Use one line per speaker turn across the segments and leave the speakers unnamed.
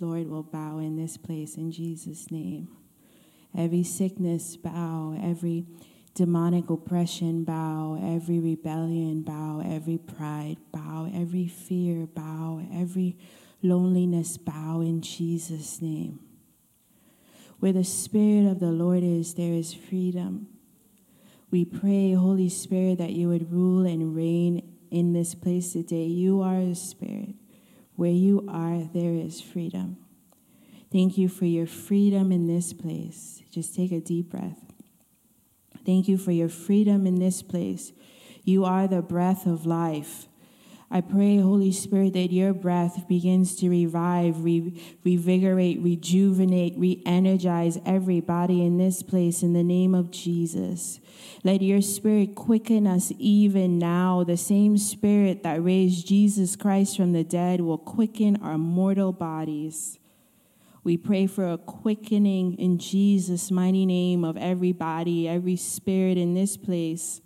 Lord, will bow in this place in Jesus' name. Every sickness bow, every demonic oppression bow, every rebellion bow, every pride bow, every fear bow, every loneliness bow in Jesus' name. Where the Spirit of the Lord is, there is freedom. We pray, Holy Spirit, that you would rule and reign in this place today. You are a Spirit. Where you are, there is freedom. Thank you for your freedom in this place. Just take a deep breath. Thank you for your freedom in this place. You are the breath of life. I pray, Holy Spirit, that your breath begins to revive, re- revigorate, rejuvenate, re energize everybody in this place in the name of Jesus. Let your spirit quicken us even now. The same spirit that raised Jesus Christ from the dead will quicken our mortal bodies. We pray for a quickening in Jesus' mighty name of every body, every spirit in this place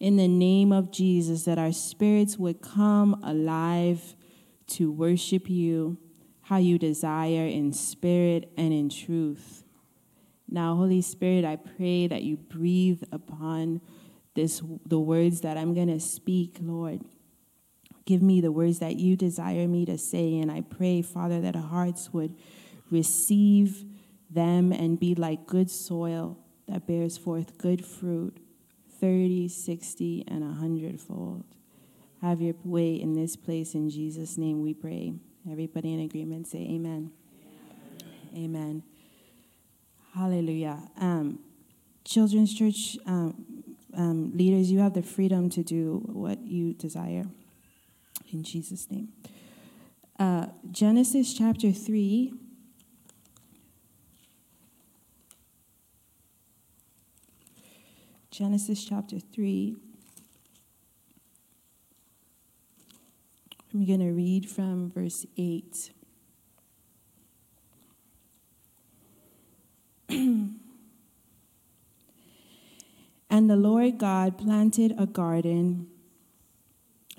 in the name of Jesus that our spirits would come alive to worship you how you desire in spirit and in truth. Now, Holy Spirit, I pray that you breathe upon this the words that I'm going to speak, Lord. Give me the words that you desire me to say, and I pray, Father, that our hearts would receive them and be like good soil that bears forth good fruit 30, 60, and a hundredfold. Have your way in this place. In Jesus' name we pray. Everybody in agreement say amen. Amen. amen. Hallelujah. Um, Children's Church um, um, leaders, you have the freedom to do what you desire. In Jesus' name. Uh, Genesis chapter 3 Genesis chapter 3. I'm going to read from verse 8. and the Lord God planted a garden.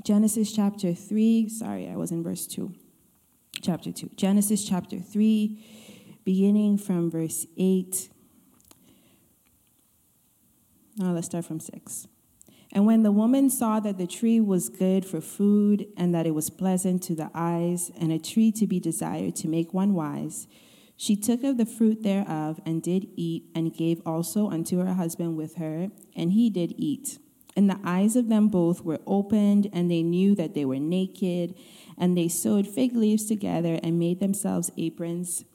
Genesis chapter 3, sorry, I was in verse 2. Chapter 2. Genesis chapter 3, beginning from verse 8 now let's start from six. And when the woman saw that the tree was good for food, and that it was pleasant to the eyes, and a tree to be desired to make one wise, she took of the fruit thereof, and did eat, and gave also unto her husband with her, and he did eat. And the eyes of them both were opened, and they knew that they were naked, and they sewed fig leaves together, and made themselves aprons.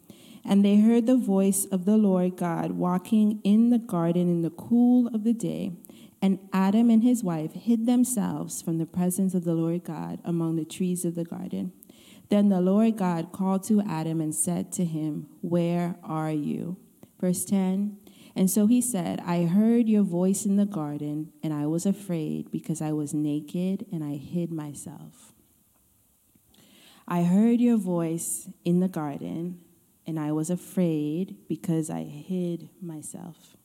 And they heard the voice of the Lord God walking in the garden in the cool of the day. And Adam and his wife hid themselves from the presence of the Lord God among the trees of the garden. Then the Lord God called to Adam and said to him, Where are you? Verse 10 And so he said, I heard your voice in the garden, and I was afraid because I was naked and I hid myself. I heard your voice in the garden and I was afraid because I hid myself.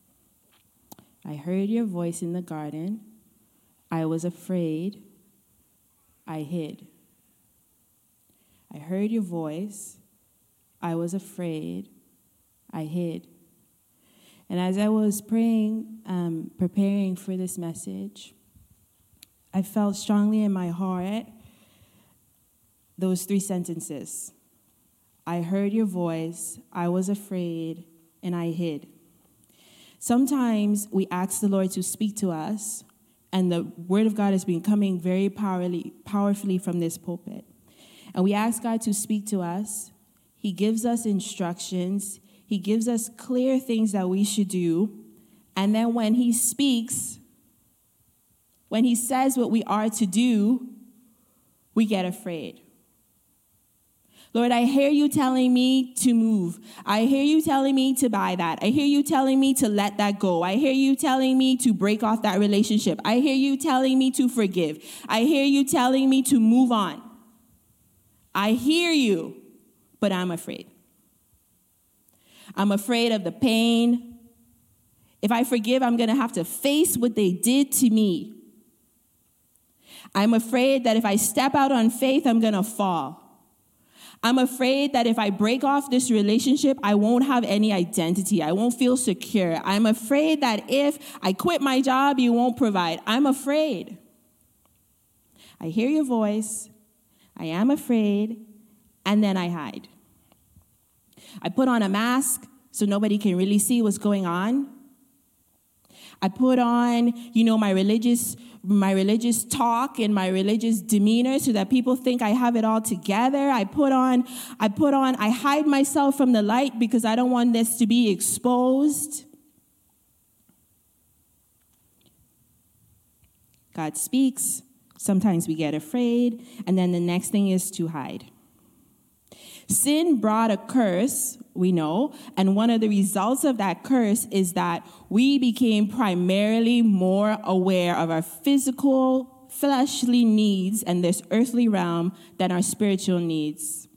I heard your voice in the garden. I was afraid. I hid. I heard your voice. I was afraid. I hid. And as I was praying, um, preparing for this message, I felt strongly in my heart those three sentences I heard your voice, I was afraid, and I hid. Sometimes we ask the Lord to speak to us, and the word of God has been coming very powerfully, powerfully from this pulpit. And we ask God to speak to us. He gives us instructions, He gives us clear things that we should do. And then when He speaks, when He says what we are to do, we get afraid. Lord, I hear you telling me to move. I hear you telling me to buy that. I hear you telling me to let that go. I hear you telling me to break off that relationship. I hear you telling me to forgive. I hear you telling me to move on. I hear you, but I'm afraid. I'm afraid of the pain. If I forgive, I'm going to have to face what they did to me. I'm afraid that if I step out on faith, I'm going to fall. I'm afraid that if I break off this relationship, I won't have any identity. I won't feel secure. I'm afraid that if I quit my job, you won't provide. I'm afraid. I hear your voice. I am afraid. And then I hide. I put on a mask so nobody can really see what's going on. I put on, you know, my religious my religious talk and my religious demeanor so that people think I have it all together. I put on I put on I hide myself from the light because I don't want this to be exposed. God speaks. Sometimes we get afraid, and then the next thing is to hide. Sin brought a curse, we know, and one of the results of that curse is that we became primarily more aware of our physical, fleshly needs and this earthly realm than our spiritual needs.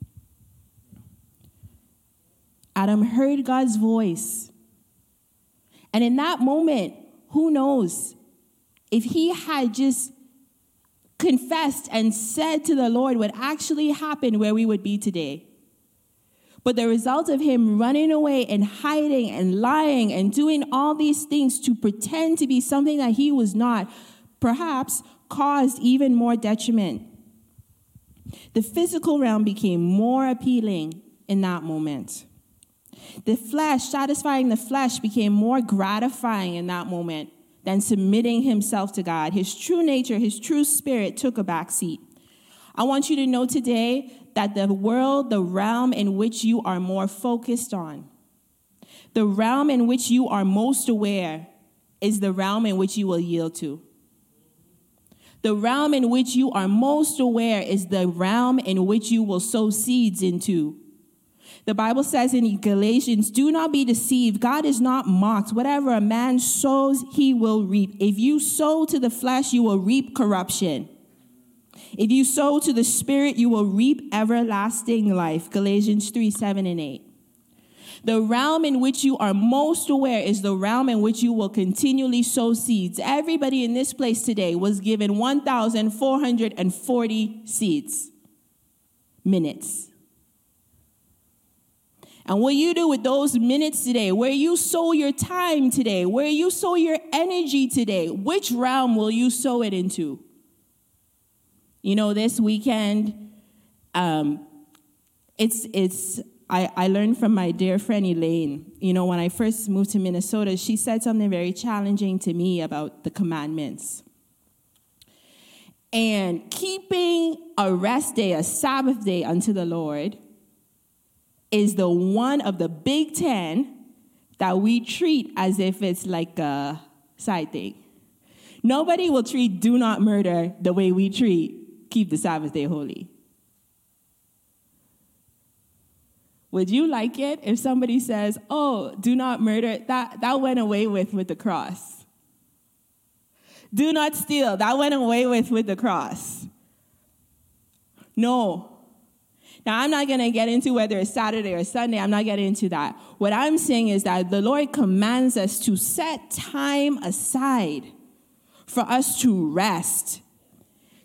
Adam heard God's voice. And in that moment, who knows? If he had just confessed and said to the Lord what actually happened, where we would be today. But the result of him running away and hiding and lying and doing all these things to pretend to be something that he was not, perhaps caused even more detriment. The physical realm became more appealing in that moment. The flesh, satisfying the flesh, became more gratifying in that moment than submitting himself to God. His true nature, his true spirit took a back seat. I want you to know today that the world, the realm in which you are more focused on, the realm in which you are most aware, is the realm in which you will yield to. The realm in which you are most aware is the realm in which you will sow seeds into. The Bible says in Galatians, do not be deceived. God is not mocked. Whatever a man sows, he will reap. If you sow to the flesh, you will reap corruption. If you sow to the Spirit, you will reap everlasting life. Galatians 3 7 and 8. The realm in which you are most aware is the realm in which you will continually sow seeds. Everybody in this place today was given 1,440 seeds, minutes. And what you do with those minutes today, where you sow your time today, where you sow your energy today, which realm will you sow it into? You know, this weekend, um, it's, it's, I, I learned from my dear friend Elaine. You know, when I first moved to Minnesota, she said something very challenging to me about the commandments. And keeping a rest day, a Sabbath day unto the Lord, is the one of the big 10 that we treat as if it's like a side thing. Nobody will treat do not murder the way we treat keep the Sabbath day holy. Would you like it if somebody says, "Oh, do not murder"? That that went away with with the cross. Do not steal. That went away with with the cross. No. Now, I'm not going to get into whether it's Saturday or Sunday. I'm not getting into that. What I'm saying is that the Lord commands us to set time aside for us to rest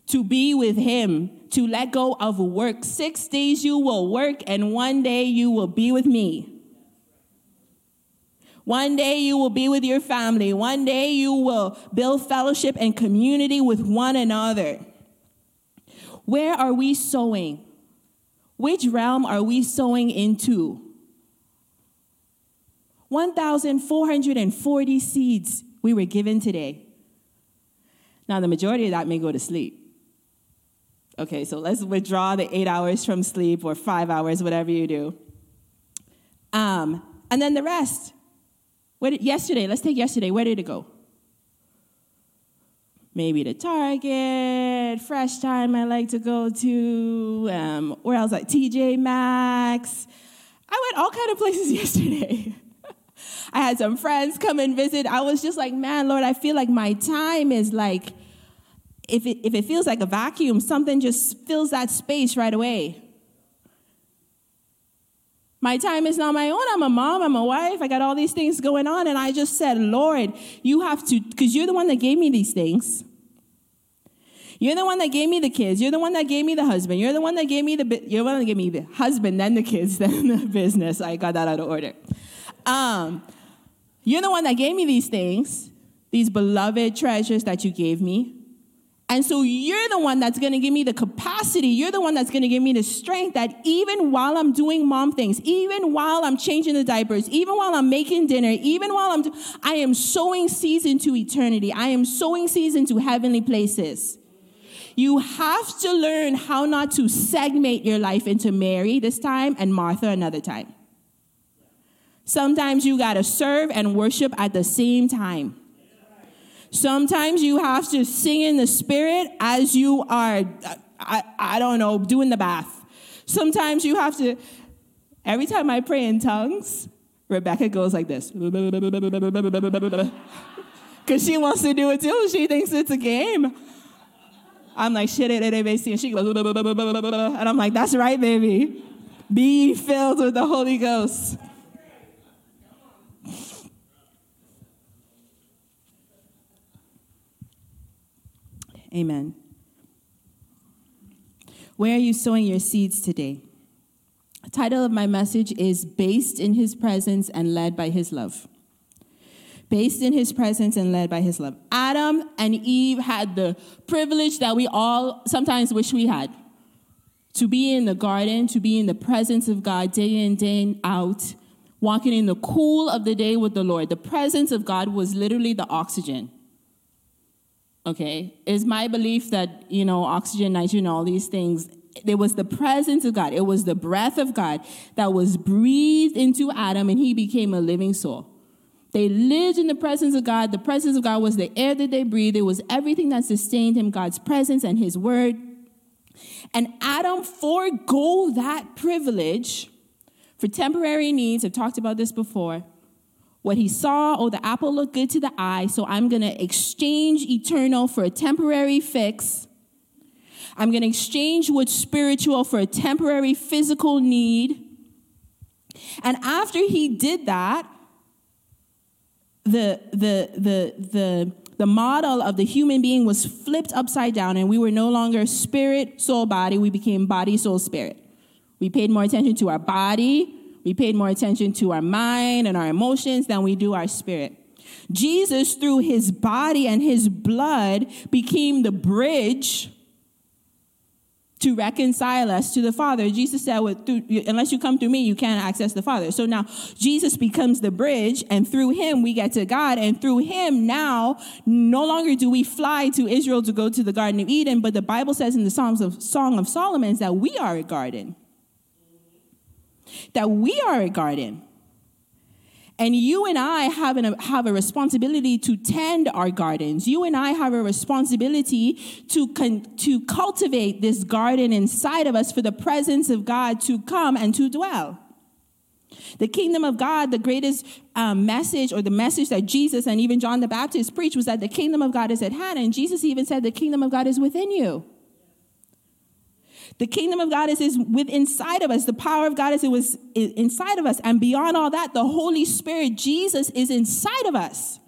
to be with Him, to let go of work. Six days you will work, and one day you will be with me. One day you will be with your family. One day you will build fellowship and community with one another. Where are we sowing? Which realm are we sowing into? 1,440 seeds we were given today. Now, the majority of that may go to sleep. Okay, so let's withdraw the eight hours from sleep or five hours, whatever you do. Um, and then the rest. Where did, yesterday, let's take yesterday. Where did it go? Maybe to Target, Fresh Thyme I like to go to. Um, where else? Like TJ Maxx. I went all kind of places yesterday. I had some friends come and visit. I was just like, man, Lord, I feel like my time is like if it, if it feels like a vacuum, something just fills that space right away. My time is not my own. I'm a mom, I'm a wife, I got all these things going on. And I just said, Lord, you have to, because you're the one that gave me these things. You're the one that gave me the kids. You're the one that gave me the husband. You're the one that gave me the you're the one that gave me the husband, then the kids, then the business. I got that out of order. Um, you're the one that gave me these things, these beloved treasures that you gave me. And so you're the one that's going to give me the capacity. You're the one that's going to give me the strength that even while I'm doing mom things, even while I'm changing the diapers, even while I'm making dinner, even while I'm, I am sowing seeds into eternity. I am sowing seeds into heavenly places. You have to learn how not to segment your life into Mary this time and Martha another time. Sometimes you got to serve and worship at the same time. Sometimes you have to sing in the spirit as you are, I, I don't know, doing the bath. Sometimes you have to, every time I pray in tongues, Rebecca goes like this. Because she wants to do it too. She thinks it's a game. I'm like, shit, it, it, and she goes, and I'm like, that's right, baby. Be filled with the Holy Ghost. Amen. Where are you sowing your seeds today? The title of my message is Based in His Presence and Led by His Love. Based in His presence and led by His love. Adam and Eve had the privilege that we all sometimes wish we had to be in the garden, to be in the presence of God day in, day out, walking in the cool of the day with the Lord. The presence of God was literally the oxygen okay, is my belief that, you know, oxygen, nitrogen, all these things, there was the presence of God. It was the breath of God that was breathed into Adam and he became a living soul. They lived in the presence of God. The presence of God was the air that they breathed. It was everything that sustained him, God's presence and his word. And Adam forego that privilege for temporary needs. I've talked about this before what he saw, oh, the apple looked good to the eye, so I'm going to exchange eternal for a temporary fix. I'm going to exchange what's spiritual for a temporary physical need. And after he did that, the, the, the, the, the model of the human being was flipped upside down, and we were no longer spirit, soul, body. We became body, soul, spirit. We paid more attention to our body, we paid more attention to our mind and our emotions than we do our spirit. Jesus, through his body and his blood, became the bridge to reconcile us to the Father. Jesus said, well, through, unless you come through me, you can't access the Father. So now Jesus becomes the bridge, and through him we get to God. And through him now, no longer do we fly to Israel to go to the Garden of Eden, but the Bible says in the Psalms of Song of Solomon that we are a garden that we are a garden. And you and I have, an, have a responsibility to tend our gardens. You and I have a responsibility to, con, to cultivate this garden inside of us for the presence of God to come and to dwell. The kingdom of God, the greatest um, message or the message that Jesus and even John the Baptist preached was that the kingdom of God is at hand. And Jesus even said, The kingdom of God is within you. The kingdom of God is, is within inside of us. The power of God is it was inside of us. And beyond all that, the Holy Spirit, Jesus, is inside of us.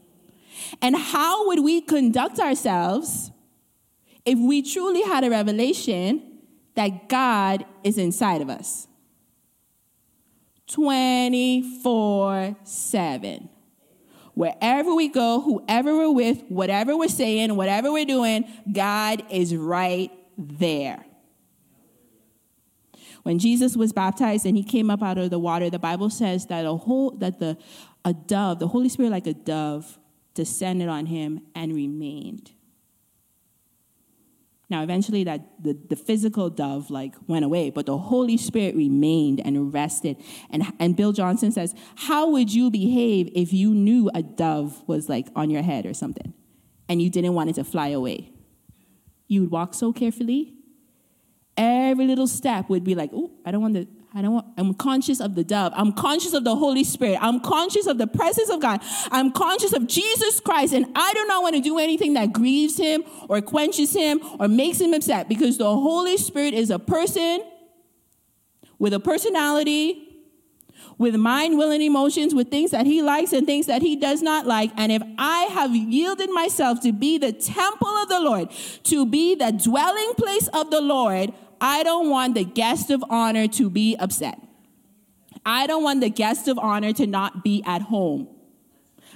And how would we conduct ourselves if we truly had a revelation that God is inside of us? 24 7. Wherever we go, whoever we're with, whatever we're saying, whatever we're doing, God is right there. When Jesus was baptized and he came up out of the water, the Bible says that a whole that the a dove, the Holy Spirit like a dove, descended on him and remained. Now, eventually, that the, the physical dove like went away, but the Holy Spirit remained and rested. And, and Bill Johnson says, How would you behave if you knew a dove was like on your head or something and you didn't want it to fly away? You would walk so carefully every little step would be like, oh, I don't want to, I don't want, I'm conscious of the dove. I'm conscious of the Holy Spirit. I'm conscious of the presence of God. I'm conscious of Jesus Christ. And I do not want to do anything that grieves him or quenches him or makes him upset because the Holy Spirit is a person with a personality, with mind, will, and emotions, with things that he likes and things that he does not like. And if I have yielded myself to be the temple of the Lord, to be the dwelling place of the Lord, I don't want the guest of honor to be upset. I don't want the guest of honor to not be at home.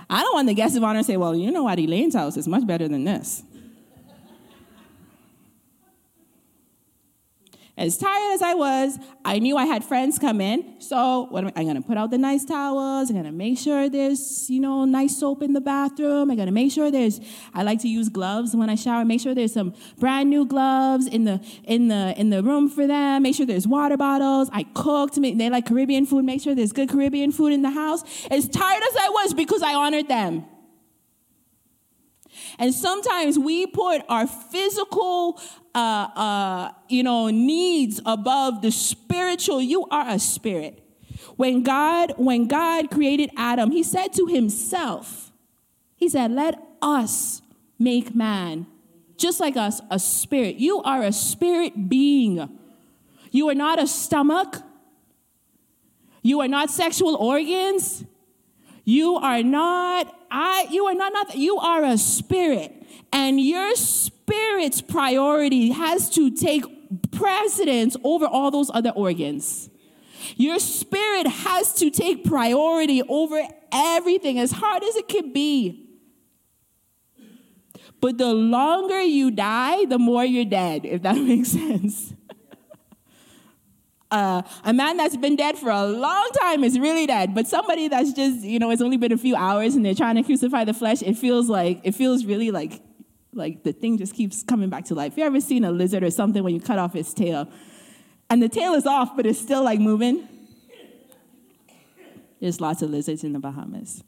I don't want the guest of honor to say, well, you know what, Elaine's house is much better than this. As tired as I was, I knew I had friends come in. So what am I, I'm gonna put out the nice towels. I'm gonna make sure there's, you know, nice soap in the bathroom. I'm gonna make sure there's. I like to use gloves when I shower. Make sure there's some brand new gloves in the in the in the room for them. Make sure there's water bottles. I cooked. They like Caribbean food. Make sure there's good Caribbean food in the house. As tired as I was, because I honored them. And sometimes we put our physical, uh, uh, you know, needs above the spiritual. You are a spirit. When God, when God created Adam, He said to Himself, He said, "Let us make man, just like us, a spirit. You are a spirit being. You are not a stomach. You are not sexual organs. You are not I you are not nothing. You are a spirit. And your spirit's priority has to take precedence over all those other organs. Your spirit has to take priority over everything, as hard as it can be. But the longer you die, the more you're dead, if that makes sense uh, a man that's been dead for a long time is really dead, but somebody that's just, you know, it's only been a few hours and they're trying to crucify the flesh, it feels like, it feels really like, like the thing just keeps coming back to life. You ever seen a lizard or something when you cut off its tail? And the tail is off, but it's still like moving? There's lots of lizards in the Bahamas.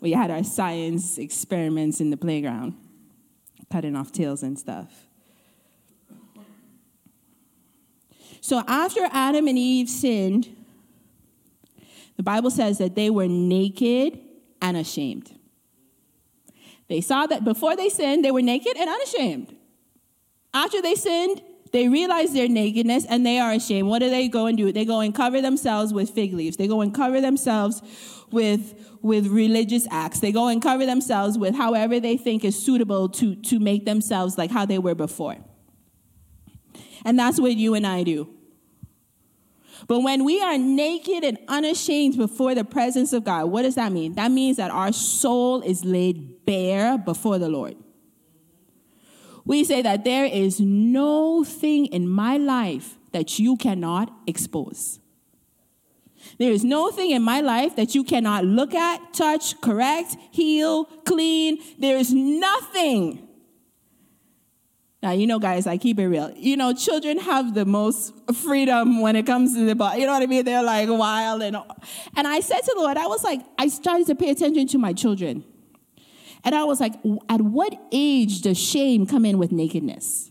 We had our science experiments in the playground, cutting off tails and stuff. So after Adam and Eve sinned, the Bible says that they were naked and ashamed. They saw that before they sinned, they were naked and unashamed. After they sinned, they realize their nakedness and they are ashamed. What do they go and do? They go and cover themselves with fig leaves. They go and cover themselves with, with religious acts. They go and cover themselves with however they think is suitable to, to make themselves like how they were before. And that's what you and I do. But when we are naked and unashamed before the presence of God, what does that mean? That means that our soul is laid bare before the Lord. We say that there is no thing in my life that you cannot expose. There is no thing in my life that you cannot look at, touch, correct, heal, clean. There is nothing now, you know, guys, I keep it real. You know, children have the most freedom when it comes to the body. You know what I mean? They're like wild and and I said to the Lord, I was like, I started to pay attention to my children. And I was like, at what age does shame come in with nakedness?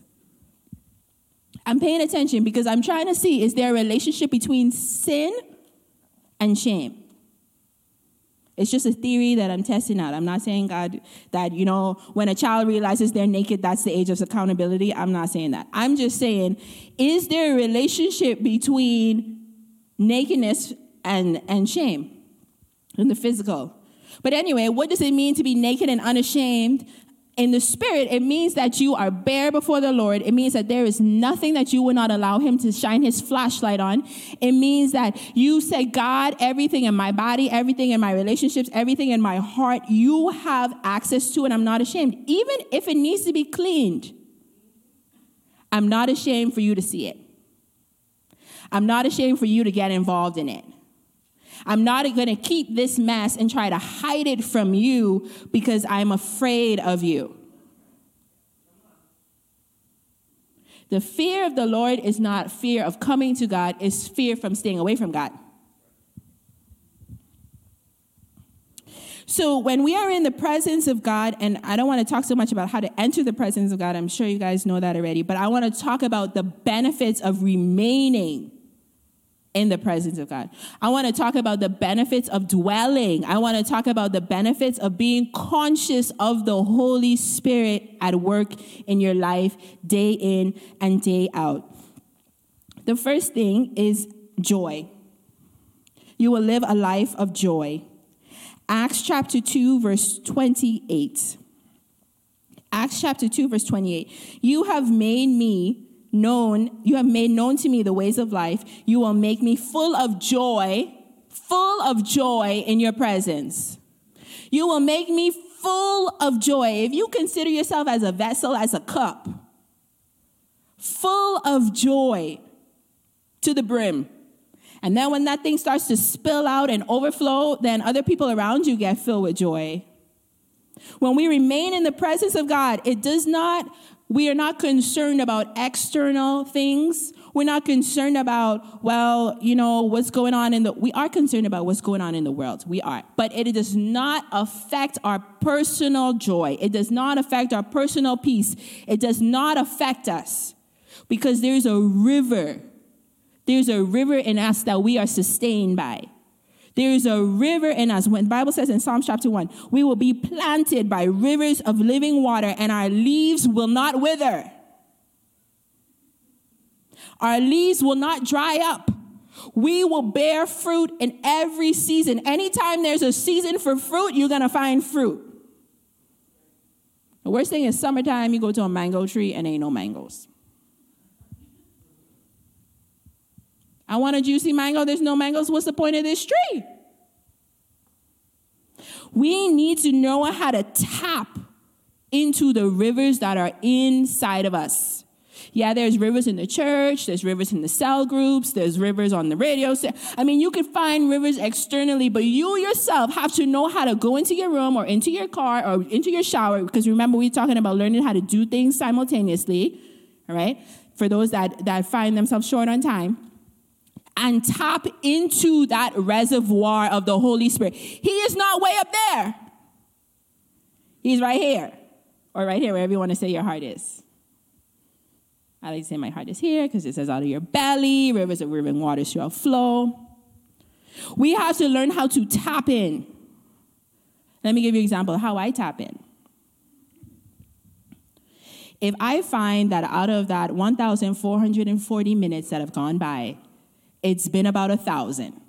I'm paying attention because I'm trying to see is there a relationship between sin and shame? It's just a theory that I'm testing out. I'm not saying God that, you know, when a child realizes they're naked, that's the age of accountability. I'm not saying that. I'm just saying, is there a relationship between nakedness and, and shame in the physical? But anyway, what does it mean to be naked and unashamed? In the spirit, it means that you are bare before the Lord. It means that there is nothing that you will not allow Him to shine His flashlight on. It means that you say, God, everything in my body, everything in my relationships, everything in my heart, you have access to, and I'm not ashamed. Even if it needs to be cleaned, I'm not ashamed for you to see it. I'm not ashamed for you to get involved in it. I'm not going to keep this mess and try to hide it from you because I'm afraid of you. The fear of the Lord is not fear of coming to God, it's fear from staying away from God. So, when we are in the presence of God, and I don't want to talk so much about how to enter the presence of God, I'm sure you guys know that already, but I want to talk about the benefits of remaining in the presence of God. I want to talk about the benefits of dwelling. I want to talk about the benefits of being conscious of the Holy Spirit at work in your life day in and day out. The first thing is joy. You will live a life of joy. Acts chapter 2, verse 28. Acts chapter 2, verse 28. You have made me known, you have made known to me the ways of life. You will make me full of joy, full of joy in your presence. You will make me full of joy. If you consider yourself as a vessel, as a cup, full of joy to the brim. And then when that thing starts to spill out and overflow, then other people around you get filled with joy. When we remain in the presence of God, it does not, we are not concerned about external things. We're not concerned about, well, you know, what's going on in the, we are concerned about what's going on in the world. We are. But it does not affect our personal joy. It does not affect our personal peace. It does not affect us because there's a river. There's a river in us that we are sustained by. There's a river in us. When the Bible says in Psalm chapter 1, we will be planted by rivers of living water and our leaves will not wither. Our leaves will not dry up. We will bear fruit in every season. Anytime there's a season for fruit, you're going to find fruit. The worst thing is summertime, you go to a mango tree and ain't no mangoes. I want a juicy mango. There's no mangoes. What's the point of this tree? We need to know how to tap into the rivers that are inside of us. Yeah, there's rivers in the church, there's rivers in the cell groups, there's rivers on the radio. I mean, you can find rivers externally, but you yourself have to know how to go into your room or into your car or into your shower, because remember, we're talking about learning how to do things simultaneously, all right? For those that, that find themselves short on time and tap into that reservoir of the Holy Spirit. He is not way up there. He's right here, or right here, wherever you want to say your heart is. I like to say my heart is here because it says out of your belly, rivers of living water shall flow. We have to learn how to tap in. Let me give you an example of how I tap in. If I find that out of that 1,440 minutes that have gone by, it's been about a thousand.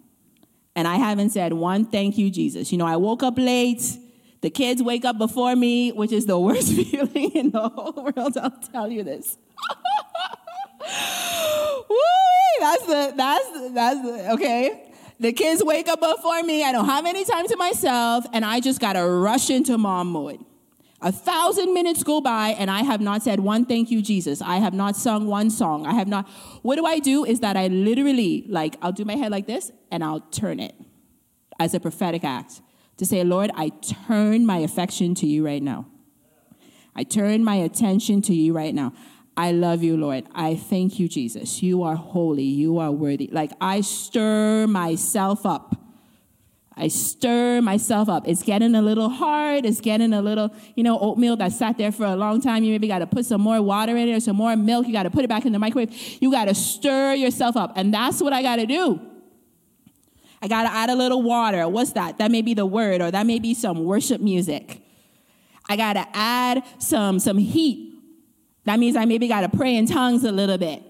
And I haven't said one thank you, Jesus. You know, I woke up late. The kids wake up before me, which is the worst feeling in the whole world. I'll tell you this. That's the that's that's the, okay. The kids wake up before me. I don't have any time to myself, and I just gotta rush into mom mode. A thousand minutes go by and I have not said one thank you, Jesus. I have not sung one song. I have not. What do I do is that I literally, like, I'll do my head like this and I'll turn it as a prophetic act to say, Lord, I turn my affection to you right now. I turn my attention to you right now. I love you, Lord. I thank you, Jesus. You are holy. You are worthy. Like, I stir myself up I stir myself up. It's getting a little hard. It's getting a little, you know, oatmeal that sat there for a long time. You maybe got to put some more water in it or some more milk. You got to put it back in the microwave. You got to stir yourself up. And that's what I got to do. I got to add a little water. What's that? That may be the word or that may be some worship music. I got to add some, some heat. That means I maybe got to pray in tongues a little bit.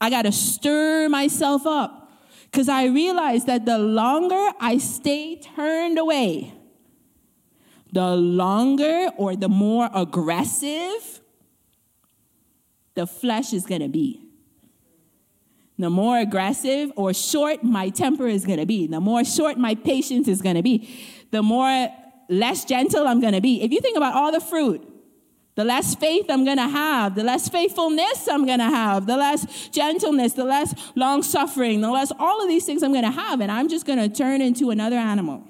I got to stir myself up. Because I realized that the longer I stay turned away, the longer or the more aggressive the flesh is going to be. The more aggressive or short my temper is going to be, the more short my patience is going to be, the more less gentle I'm going to be. If you think about all the fruit the less faith I'm going to have, the less faithfulness I'm going to have, the less gentleness, the less long suffering, the less all of these things I'm going to have, and I'm just going to turn into another animal.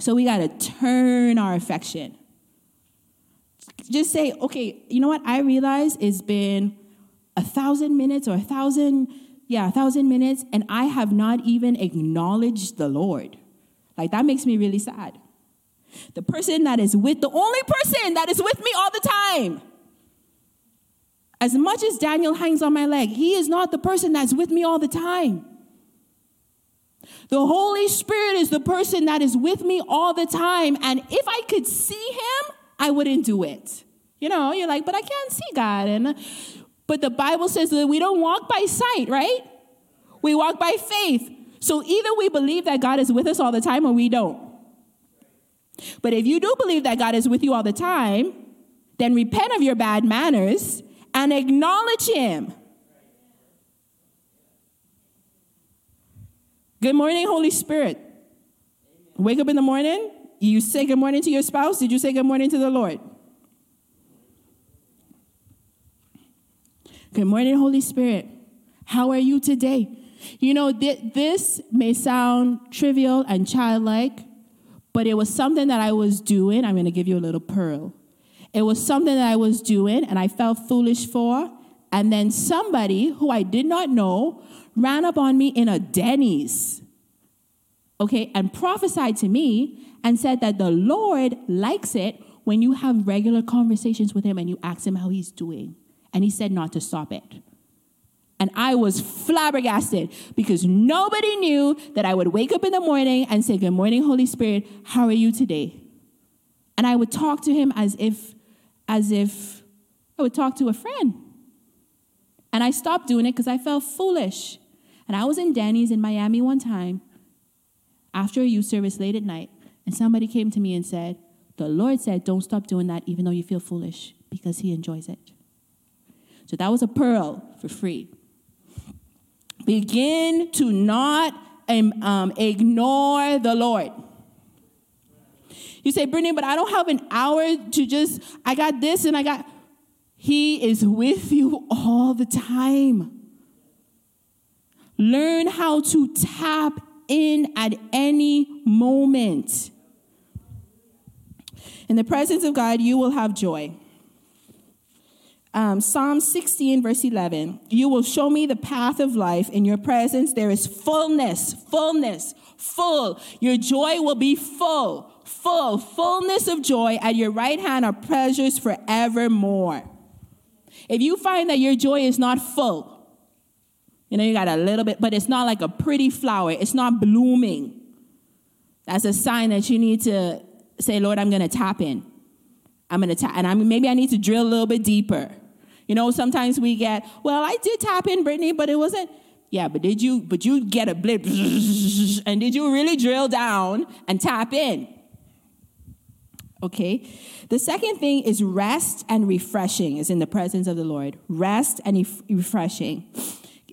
So we got to turn our affection. Just say, okay, you know what? I realize it's been a thousand minutes or a thousand, yeah, a thousand minutes, and I have not even acknowledged the Lord. Like, that makes me really sad. The person that is with, the only person that is with me all the time. As much as Daniel hangs on my leg, he is not the person that's with me all the time. The Holy Spirit is the person that is with me all the time. And if I could see him, I wouldn't do it. You know, you're like, but I can't see God. And but the Bible says that we don't walk by sight, right? We walk by faith. So either we believe that God is with us all the time or we don't. But if you do believe that God is with you all the time, then repent of your bad manners and acknowledge Him. Good morning, Holy Spirit. Wake up in the morning, you say good morning to your spouse. Did you say good morning to the Lord? Good morning, Holy Spirit. How are you today? You know, th- this may sound trivial and childlike, but it was something that I was doing. I'm going to give you a little pearl. It was something that I was doing and I felt foolish for. And then somebody who I did not know ran up on me in a Denny's, okay, and prophesied to me and said that the Lord likes it when you have regular conversations with him and you ask him how he's doing. And he said not to stop it. And I was flabbergasted because nobody knew that I would wake up in the morning and say, Good morning, Holy Spirit, how are you today? And I would talk to him as if, as if I would talk to a friend. And I stopped doing it because I felt foolish. And I was in Denny's in Miami one time after a youth service late at night, and somebody came to me and said, The Lord said, Don't stop doing that even though you feel foolish because He enjoys it. So that was a pearl for free. Begin to not um, um, ignore the Lord. You say, Brittany, but I don't have an hour to just, I got this and I got. He is with you all the time. Learn how to tap in at any moment. In the presence of God, you will have joy um, Psalm 16, verse 11. You will show me the path of life. In your presence, there is fullness, fullness, full. Your joy will be full, full, fullness of joy. At your right hand are pleasures forevermore. If you find that your joy is not full, you know, you got a little bit, but it's not like a pretty flower, it's not blooming. That's a sign that you need to say, Lord, I'm going to tap in. I'm going to tap, and I'm, maybe I need to drill a little bit deeper. You know, sometimes we get, well, I did tap in, Brittany, but it wasn't. Yeah, but did you, but you get a blip, and did you really drill down and tap in? Okay. The second thing is rest and refreshing is in the presence of the Lord. Rest and refreshing.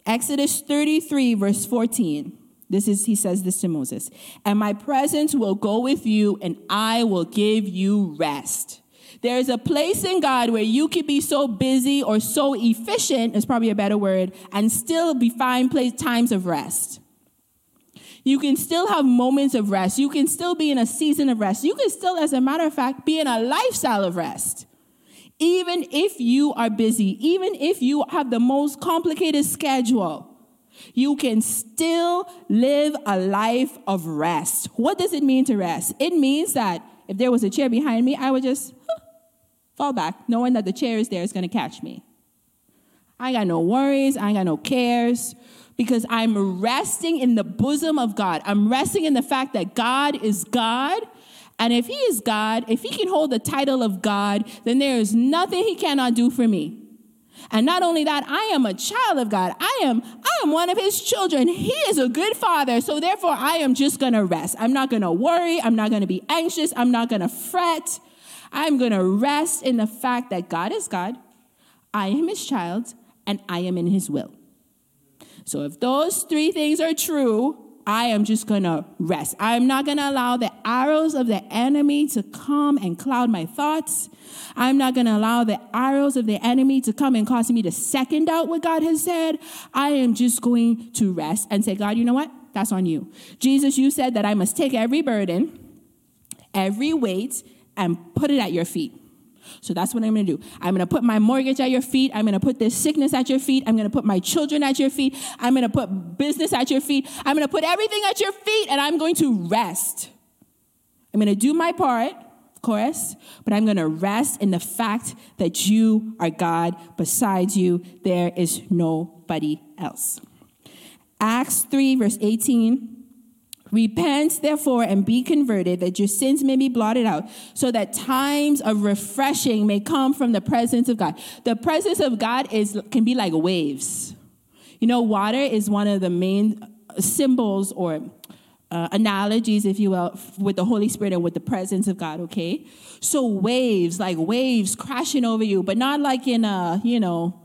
Exodus 33, verse 14. This is, he says this to Moses. And my presence will go with you, and I will give you rest. There is a place in God where you could be so busy or so efficient, is probably a better word, and still be fine place times of rest. You can still have moments of rest. You can still be in a season of rest. You can still, as a matter of fact, be in a lifestyle of rest. Even if you are busy, even if you have the most complicated schedule, you can still live a life of rest. What does it mean to rest? It means that if there was a chair behind me, I would just fall back, knowing that the chair is there is going to catch me. I ain't got no worries, I ain't got no cares, because I'm resting in the bosom of God. I'm resting in the fact that God is God. And if He is God, if He can hold the title of God, then there is nothing He cannot do for me. And not only that, I am a child of God. I am, I am one of his children. He is a good father. So therefore, I am just gonna rest. I'm not gonna worry. I'm not gonna be anxious. I'm not gonna fret. I'm going to rest in the fact that God is God, I am his child, and I am in his will. So if those three things are true, I am just going to rest. I'm not going to allow the arrows of the enemy to come and cloud my thoughts. I'm not going to allow the arrows of the enemy to come and cause me to second out what God has said. I am just going to rest and say, God, you know what? That's on you. Jesus, you said that I must take every burden, every weight, and put it at your feet. So that's what I'm gonna do. I'm gonna put my mortgage at your feet. I'm gonna put this sickness at your feet. I'm gonna put my children at your feet. I'm gonna put business at your feet. I'm gonna put everything at your feet and I'm going to rest. I'm gonna do my part, of course, but I'm gonna rest in the fact that you are God. Besides you, there is nobody else. Acts 3, verse 18 Repent, therefore, and be converted, that your sins may be blotted out, so that times of refreshing may come from the presence of God. The presence of God is can be like waves. You know, water is one of the main symbols or uh, analogies, if you will, with the Holy Spirit and with the presence of God, okay? So waves, like waves crashing over you, but not like in a, you know,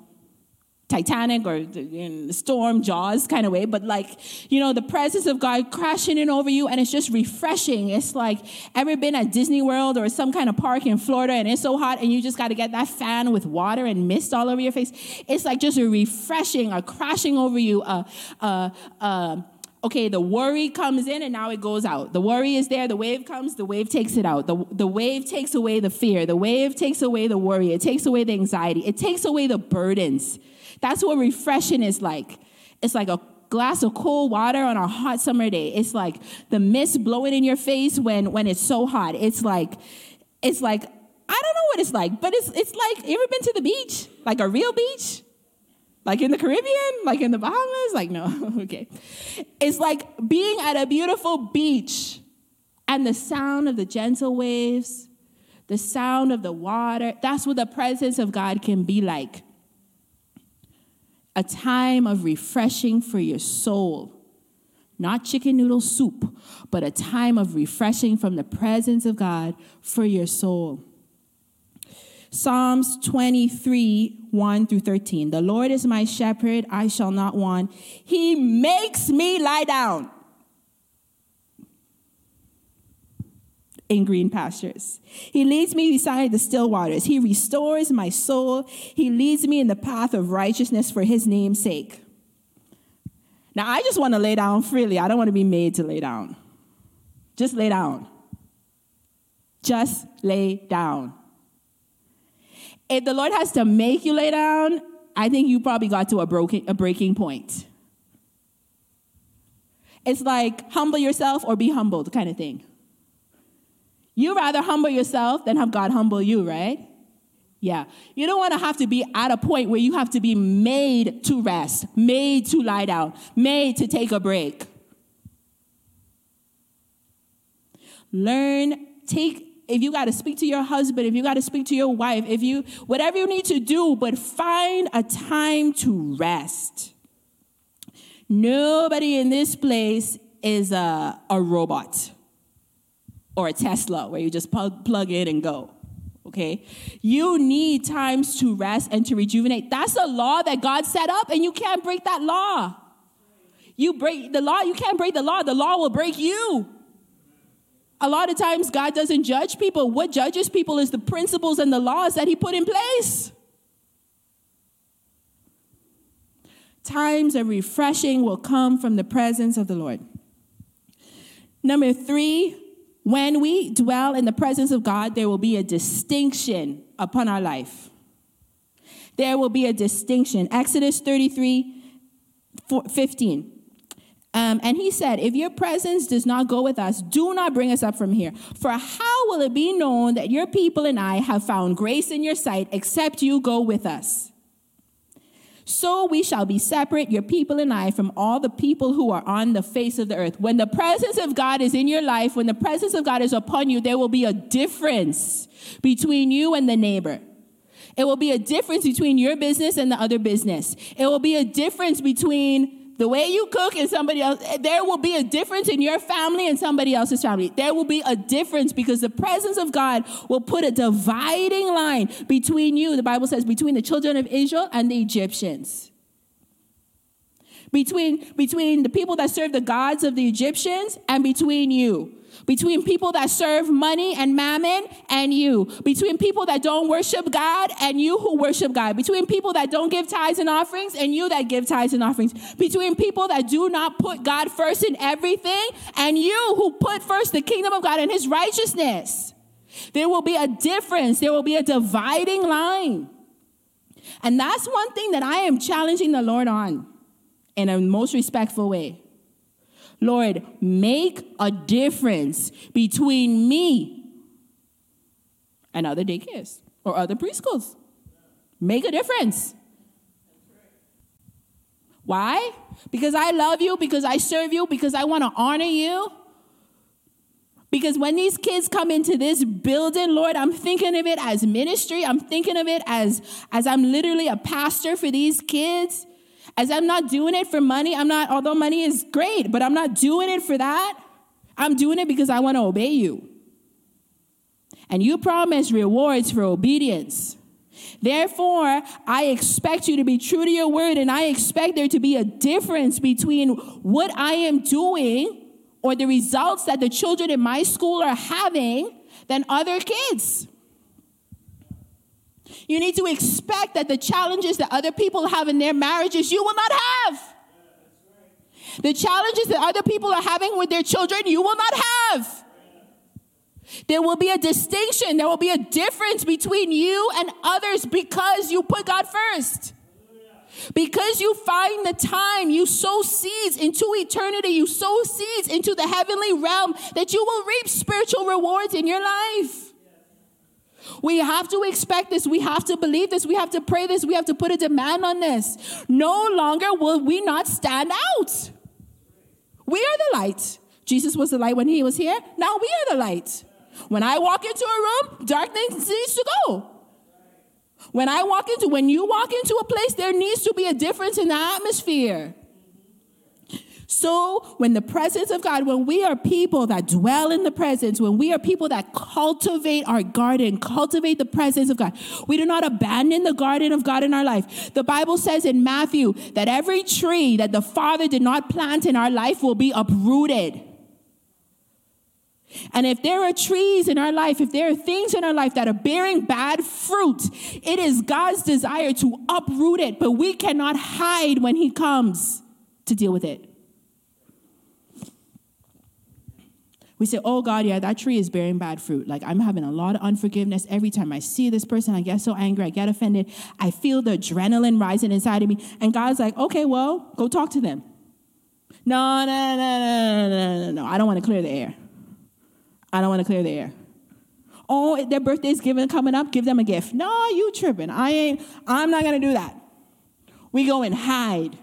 Titanic or in storm jaws kind of way, but like, you know, the presence of God crashing in over you and it's just refreshing. It's like, ever been at Disney World or some kind of park in Florida and it's so hot and you just got to get that fan with water and mist all over your face? It's like just a refreshing, a crashing over you, a, a, a okay, the worry comes in and now it goes out. The worry is there, the wave comes, the wave takes it out. The, the wave takes away the fear, the wave takes away the worry, it takes away the anxiety, it takes away the burdens. That's what refreshing is like. It's like a glass of cold water on a hot summer day. It's like the mist blowing in your face when when it's so hot. It's like it's like I don't know what it's like, but it's it's like you ever been to the beach? Like a real beach? Like in the Caribbean? Like in the Bahamas? Like, no, okay. It's like being at a beautiful beach and the sound of the gentle waves, the sound of the water. That's what the presence of God can be like. A time of refreshing for your soul. Not chicken noodle soup, but a time of refreshing from the presence of God for your soul. Psalms 23, 1 through 13. The Lord is my shepherd, I shall not want. He makes me lie down in green pastures. He leads me beside the still waters. He restores my soul. He leads me in the path of righteousness for his name's sake. Now, I just want to lay down freely. I don't want to be made to lay down. Just lay down. Just lay down. If the Lord has to make you lay down, I think you probably got to a, broken, a breaking point. It's like humble yourself or be humbled kind of thing. You rather humble yourself than have God humble you, right? Yeah. You don't want to have to be at a point where you have to be made to rest, made to lie down, made to take a break. Learn, take if you got to speak to your husband, if you got to speak to your wife, if you, whatever you need to do, but find a time to rest. Nobody in this place is a, a robot or a Tesla where you just plug, plug in and go. Okay? You need times to rest and to rejuvenate. That's a law that God set up, and you can't break that law. You break the law, you can't break the law. The law will break you. A lot of times, God doesn't judge people. What judges people is the principles and the laws that He put in place. Times of refreshing will come from the presence of the Lord. Number three, when we dwell in the presence of God, there will be a distinction upon our life. There will be a distinction. Exodus 33 15. Um, and he said, If your presence does not go with us, do not bring us up from here. For how will it be known that your people and I have found grace in your sight, except you go with us? So we shall be separate, your people and I, from all the people who are on the face of the earth. When the presence of God is in your life, when the presence of God is upon you, there will be a difference between you and the neighbor. It will be a difference between your business and the other business. It will be a difference between the way you cook and somebody else, there will be a difference in your family and somebody else's family. There will be a difference because the presence of God will put a dividing line between you, the Bible says, between the children of Israel and the Egyptians. Between, between the people that serve the gods of the Egyptians and between you between people that serve money and mammon and you, between people that don't worship God and you who worship God, between people that don't give tithes and offerings and you that give tithes and offerings, between people that do not put God first in everything and you who put first the kingdom of God and his righteousness. There will be a difference, there will be a dividing line. And that's one thing that I am challenging the Lord on in a most respectful way. Lord, make a difference between me and other daycares or other preschools. Make a difference. Why? Because I love you, because I serve you, because I want to honor you. Because when these kids come into this building, Lord, I'm thinking of it as ministry. I'm thinking of it as, as I'm literally a pastor for these kids. As I'm not doing it for money, I'm not, although money is great, but I'm not doing it for that. I'm doing it because I want to obey you. And you promise rewards for obedience. Therefore, I expect you to be true to your word, and I expect there to be a difference between what I am doing or the results that the children in my school are having than other kids. You need to expect that the challenges that other people have in their marriages, you will not have. The challenges that other people are having with their children, you will not have. There will be a distinction, there will be a difference between you and others because you put God first. Because you find the time, you sow seeds into eternity, you sow seeds into the heavenly realm, that you will reap spiritual rewards in your life. We have to expect this. We have to believe this. We have to pray this. We have to put a demand on this. No longer will we not stand out. We are the light. Jesus was the light when he was here. Now we are the light. When I walk into a room, darkness needs to go. When I walk into, when you walk into a place, there needs to be a difference in the atmosphere. So, when the presence of God, when we are people that dwell in the presence, when we are people that cultivate our garden, cultivate the presence of God, we do not abandon the garden of God in our life. The Bible says in Matthew that every tree that the Father did not plant in our life will be uprooted. And if there are trees in our life, if there are things in our life that are bearing bad fruit, it is God's desire to uproot it, but we cannot hide when He comes to deal with it. We say, Oh God, yeah, that tree is bearing bad fruit. Like I'm having a lot of unforgiveness every time I see this person. I get so angry, I get offended. I feel the adrenaline rising inside of me. And God's like, Okay, well, go talk to them. No, no, no, no, no, no, no. I don't want to clear the air. I don't want to clear the air. Oh, their birthday's given coming up, give them a gift. No, you tripping. I ain't, I'm not gonna do that. We go and hide.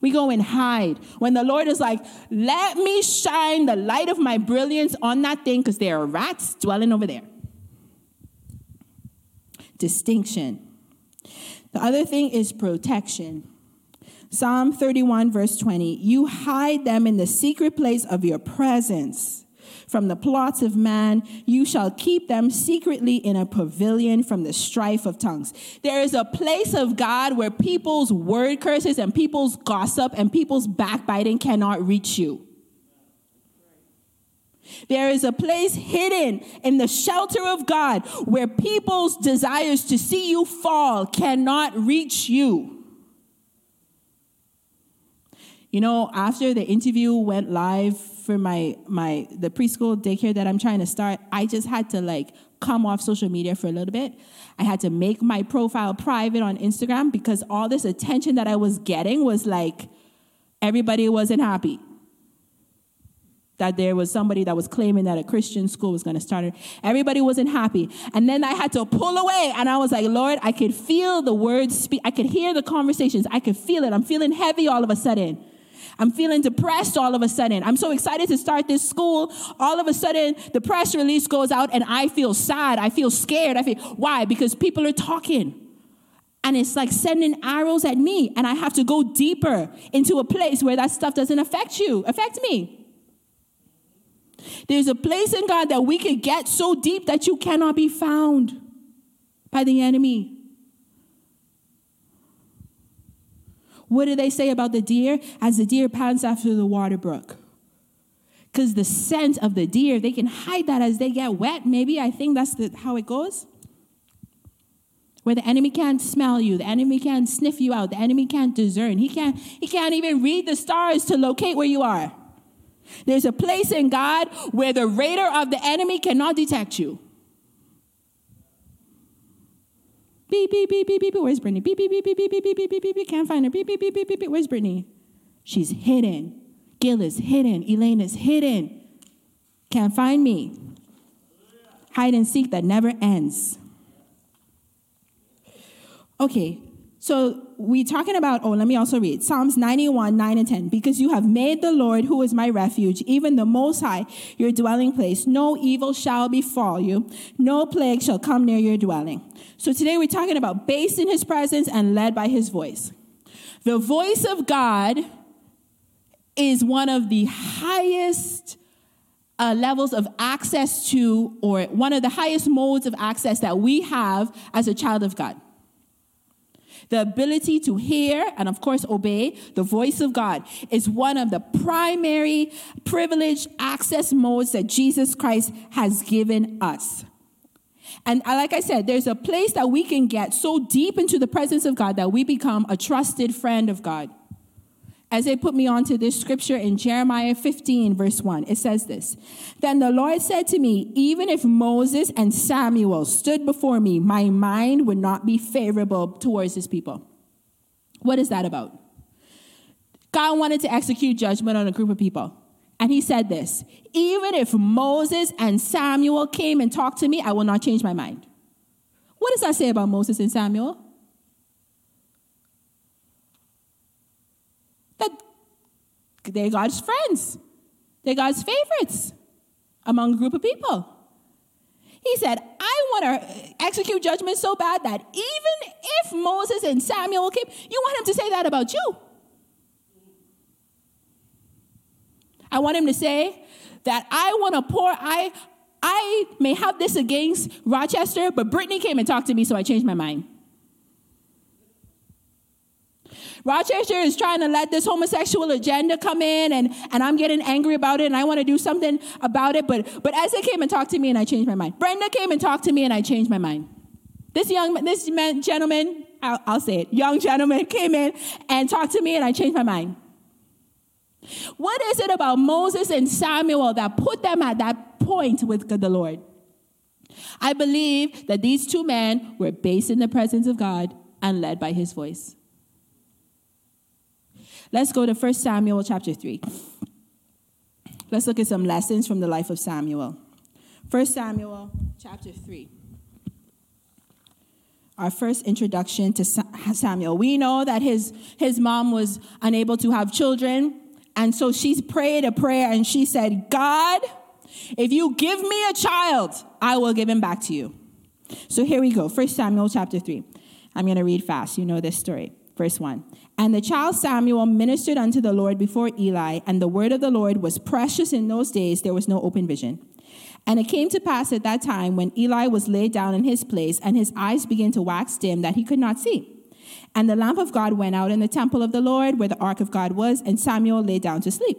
We go and hide. When the Lord is like, let me shine the light of my brilliance on that thing, because there are rats dwelling over there. Distinction. The other thing is protection. Psalm 31, verse 20. You hide them in the secret place of your presence from the plots of man. You shall keep them secretly in a pavilion from the strife of tongues. There is a place of God where people's word curses and people's gossip and people's backbiting cannot reach you. There is a place hidden in the shelter of God where people's desires to see you fall cannot reach you. You know, after the interview went live for my my the preschool daycare that I'm trying to start, I just had to like come off social media for a little bit. I had to make my profile private on Instagram because all this attention that I was getting was like everybody wasn't happy. That there was somebody that was claiming that a Christian school was going to start. Everybody wasn't happy. And then I had to pull away and I was like, Lord, I could feel the words speak. I could hear the conversations. I could feel it. I'm feeling heavy all of a sudden. I'm feeling depressed all of a sudden. I'm so excited to start this school. All of a sudden, the press release goes out and I feel sad. I feel scared. I feel, why? Because people are talking. And it's like sending arrows at me. And I have to go deeper into a place where that stuff doesn't affect you, affect me. There's a place in God that we can get so deep that you cannot be found by the enemy. What do they say about the deer? As the deer pants after the water brook. Because the scent of the deer, they can hide that as they get wet. Maybe I think that's the, how it goes. Where the enemy can't smell you, the enemy can't sniff you out, the enemy can't discern. He can't, he can't even read the stars to locate where you are. There's a place in God where the radar of the enemy cannot detect you. Beep, beep, beep, beep, beep, beep. Where's Brittany? Beep, beep, beep, beep, beep, beep, beep, beep, beep, beep. Can't find her. Beep, beep, beep, beep, beep, beep. Where's Brittany? She's hidden. Gil is hidden. Elaine is hidden. Can't find me. Hide and seek that never ends. Okay, so we're talking about, oh, let me also read Psalms 91, 9 and 10. Because you have made the Lord, who is my refuge, even the Most High, your dwelling place. No evil shall befall you, no plague shall come near your dwelling. So today we're talking about based in his presence and led by his voice.
The voice of God is one of the highest uh, levels of access to, or one of the highest modes of access that we have as a child of God. The ability to hear and, of course, obey the voice of God is one of the primary privileged access modes that Jesus Christ has given us. And uh, like I said, there's a place that we can get so deep into the presence of God that we become a trusted friend of God as they put me onto this scripture in Jeremiah 15, verse 1. It says this Then the Lord said to me, Even if Moses and Samuel stood before me, my mind would not be favorable towards his people. What is that about? God wanted to execute judgment on a group of people. And he said this Even if Moses and Samuel came and talked to me, I will not change my mind. What does that say about Moses and Samuel? that they're God's friends, they're God's favorites among a group of people. He said, I want to execute judgment so bad that even if Moses and Samuel came, you want him to say that about you. I want him to say that I want to pour, I, I may have this against Rochester, but Brittany came and talked to me, so I changed my mind. Rochester is trying to let this homosexual agenda come in and, and I'm getting angry about it and I want to do something about it. But, but as they came and talked to me and I changed my mind. Brenda came and talked to me and I changed my mind. This young, this man, gentleman, I'll, I'll say it, young gentleman came in and talked to me and I changed my mind. What is it about Moses and Samuel that put them at that point with the Lord? I believe that these two men were based in the presence of God and led by his voice. Let's go to 1 Samuel chapter 3. Let's look at some lessons from the life of Samuel. 1 Samuel chapter 3. Our first introduction to Samuel. We know that his, his mom was unable to have children, and so she prayed a prayer and she said, God, if you give me a child, I will give him back to you. So here we go. 1 Samuel chapter 3. I'm going to read fast. You know this story. Verse 1. And the child Samuel ministered unto the Lord before Eli, and the word of the Lord was precious in those days, there was no open vision. And it came to pass at that time when Eli was laid down in his place, and his eyes began to wax dim, that he could not see. And the lamp of God went out in the temple of the Lord, where the ark of God was, and Samuel lay down to sleep.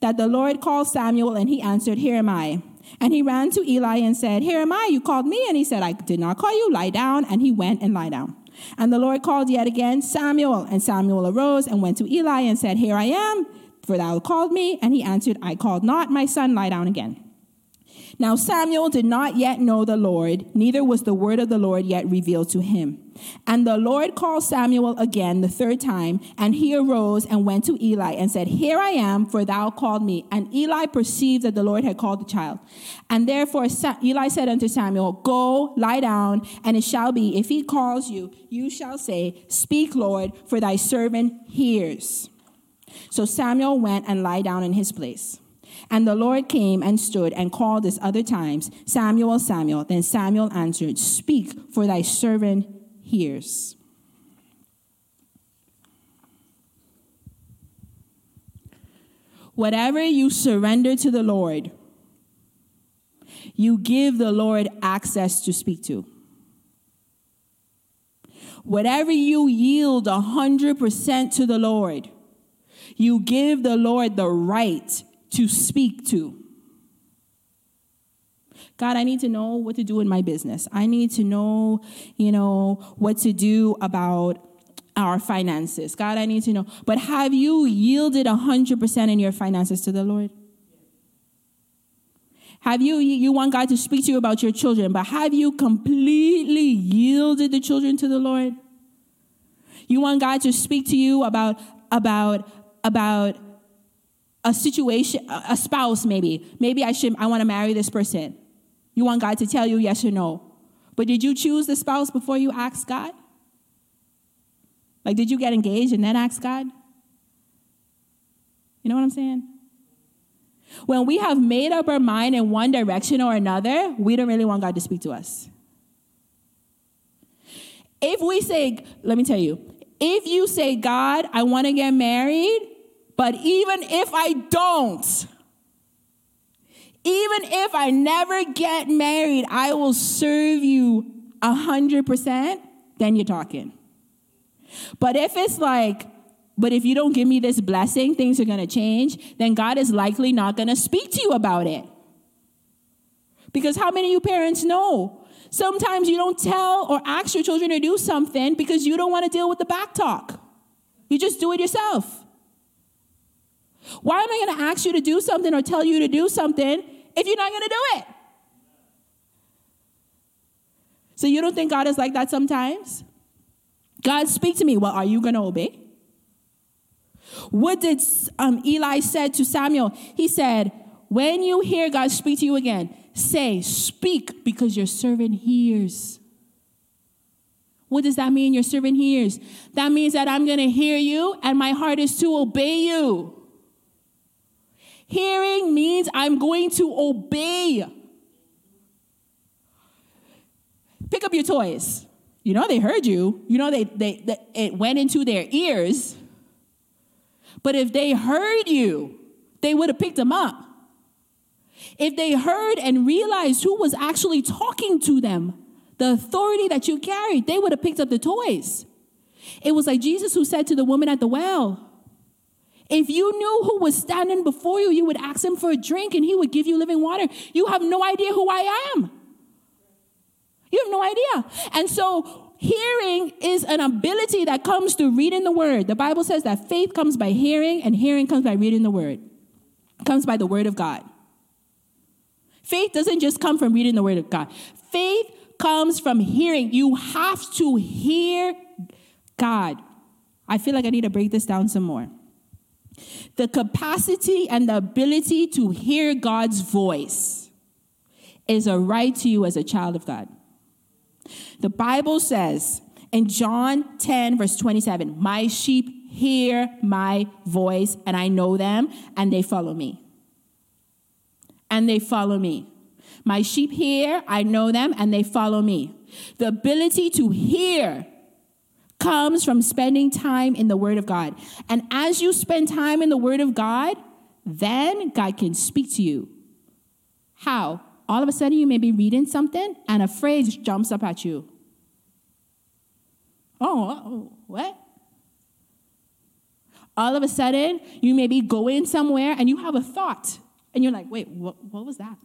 That the Lord called Samuel, and he answered, Here am I. And he ran to Eli and said, Here am I, you called me. And he said, I did not call you, lie down. And he went and lie down. And the Lord called yet again Samuel. And Samuel arose and went to Eli and said, Here I am, for thou called me. And he answered, I called not, my son, lie down again. Now Samuel did not yet know the Lord, neither was the word of the Lord yet revealed to him. And the Lord called Samuel again the third time, and he arose and went to Eli and said, Here I am, for thou called me. And Eli perceived that the Lord had called the child. And therefore Eli said unto Samuel, Go, lie down, and it shall be, if he calls you, you shall say, Speak, Lord, for thy servant hears. So Samuel went and lay down in his place. And the Lord came and stood and called us other times, Samuel, Samuel. Then Samuel answered, Speak, for thy servant hears. Whatever you surrender to the Lord, you give the Lord access to speak to. Whatever you yield 100% to the Lord, you give the Lord the right to speak to. God, I need to know what to do in my business. I need to know, you know, what to do about our finances. God, I need to know. But have you yielded 100% in your finances to the Lord? Have you, you want God to speak to you about your children, but have you completely yielded the children to the Lord? You want God to speak to you about, about, about a situation, a spouse maybe. Maybe I should, I want to marry this person. You want God to tell you yes or no. But did you choose the spouse before you asked God? Like, did you get engaged and then ask God? You know what I'm saying? When we have made up our mind in one direction or another, we don't really want God to speak to us. If we say, let me tell you, if you say, God, I want to get married, but even if I don't, even if I never get married, I will serve you a hundred percent, then you're talking. But if it's like, but if you don't give me this blessing, things are gonna change, then God is likely not gonna speak to you about it. Because how many of you parents know? Sometimes you don't tell or ask your children to do something because you don't want to deal with the back talk. You just do it yourself. Why am I going to ask you to do something or tell you to do something if you're not going to do it? So you don't think God is like that sometimes? God, speak to me. Well, are you going to obey? What did um, Eli said to Samuel? He said, when you hear God speak to you again, say, speak because your servant hears. What does that mean? Your servant hears. That means that I'm going to hear you and my heart is to obey you. Hearing means I'm going to obey. Pick up your toys. You know they heard you. You know they, they, they it went into their ears. But if they heard you, they would have picked them up. If they heard and realized who was actually talking to them, the authority that you carried, they would have picked up the toys. It was like Jesus who said to the woman at the well, if you knew who was standing before you, you would ask him for a drink and he would give you living water. You have no idea who I am. You have no idea. And so, hearing is an ability that comes through reading the word. The Bible says that faith comes by hearing, and hearing comes by reading the word, it comes by the word of God. Faith doesn't just come from reading the word of God, faith comes from hearing. You have to hear God. I feel like I need to break this down some more. The capacity and the ability to hear God's voice is a right to you as a child of God. The Bible says in John 10, verse 27, My sheep hear my voice, and I know them, and they follow me. And they follow me. My sheep hear, I know them, and they follow me. The ability to hear comes from spending time in the Word of God. And as you spend time in the Word of God, then God can speak to you. How? All of a sudden, you may be reading something and a phrase jumps up at you. Oh, what? All of a sudden, you may be going somewhere and you have a thought. And you're like, wait, what, what was that?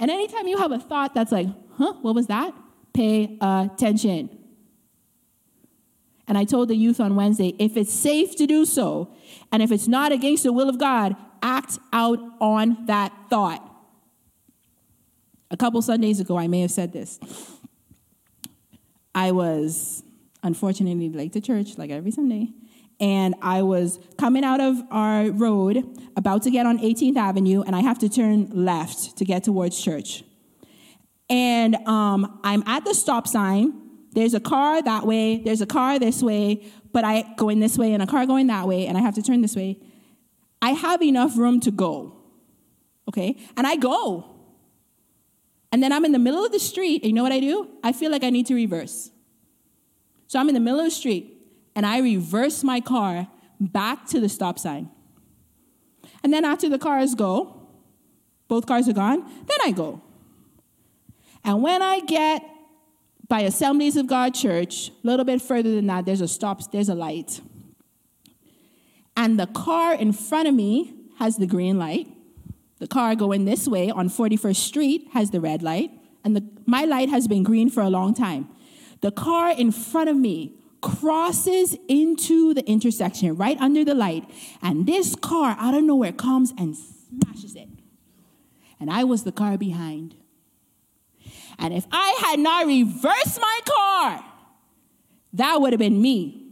And anytime you have a thought that's like, huh, what was that? Pay attention. And I told the youth on Wednesday if it's safe to do so, and if it's not against the will of God, act out on that thought. A couple Sundays ago, I may have said this. I was unfortunately late to church, like every Sunday, and I was coming out of our road, about to get on 18th Avenue, and I have to turn left to get towards church. And um, I'm at the stop sign. There's a car that way, there's a car this way, but I going this way and a car going that way, and I have to turn this way. I have enough room to go. Okay? And I go. And then I'm in the middle of the street, and you know what I do? I feel like I need to reverse. So I'm in the middle of the street, and I reverse my car back to the stop sign. And then after the cars go, both cars are gone, then I go. And when I get by Assemblies of God Church, a little bit further than that, there's a stop, there's a light. And the car in front of me has the green light. The car going this way on 41st Street has the red light. And the, my light has been green for a long time. The car in front of me crosses into the intersection right under the light. And this car out of nowhere comes and smashes it. And I was the car behind. And if I had not reversed my car, that would have been me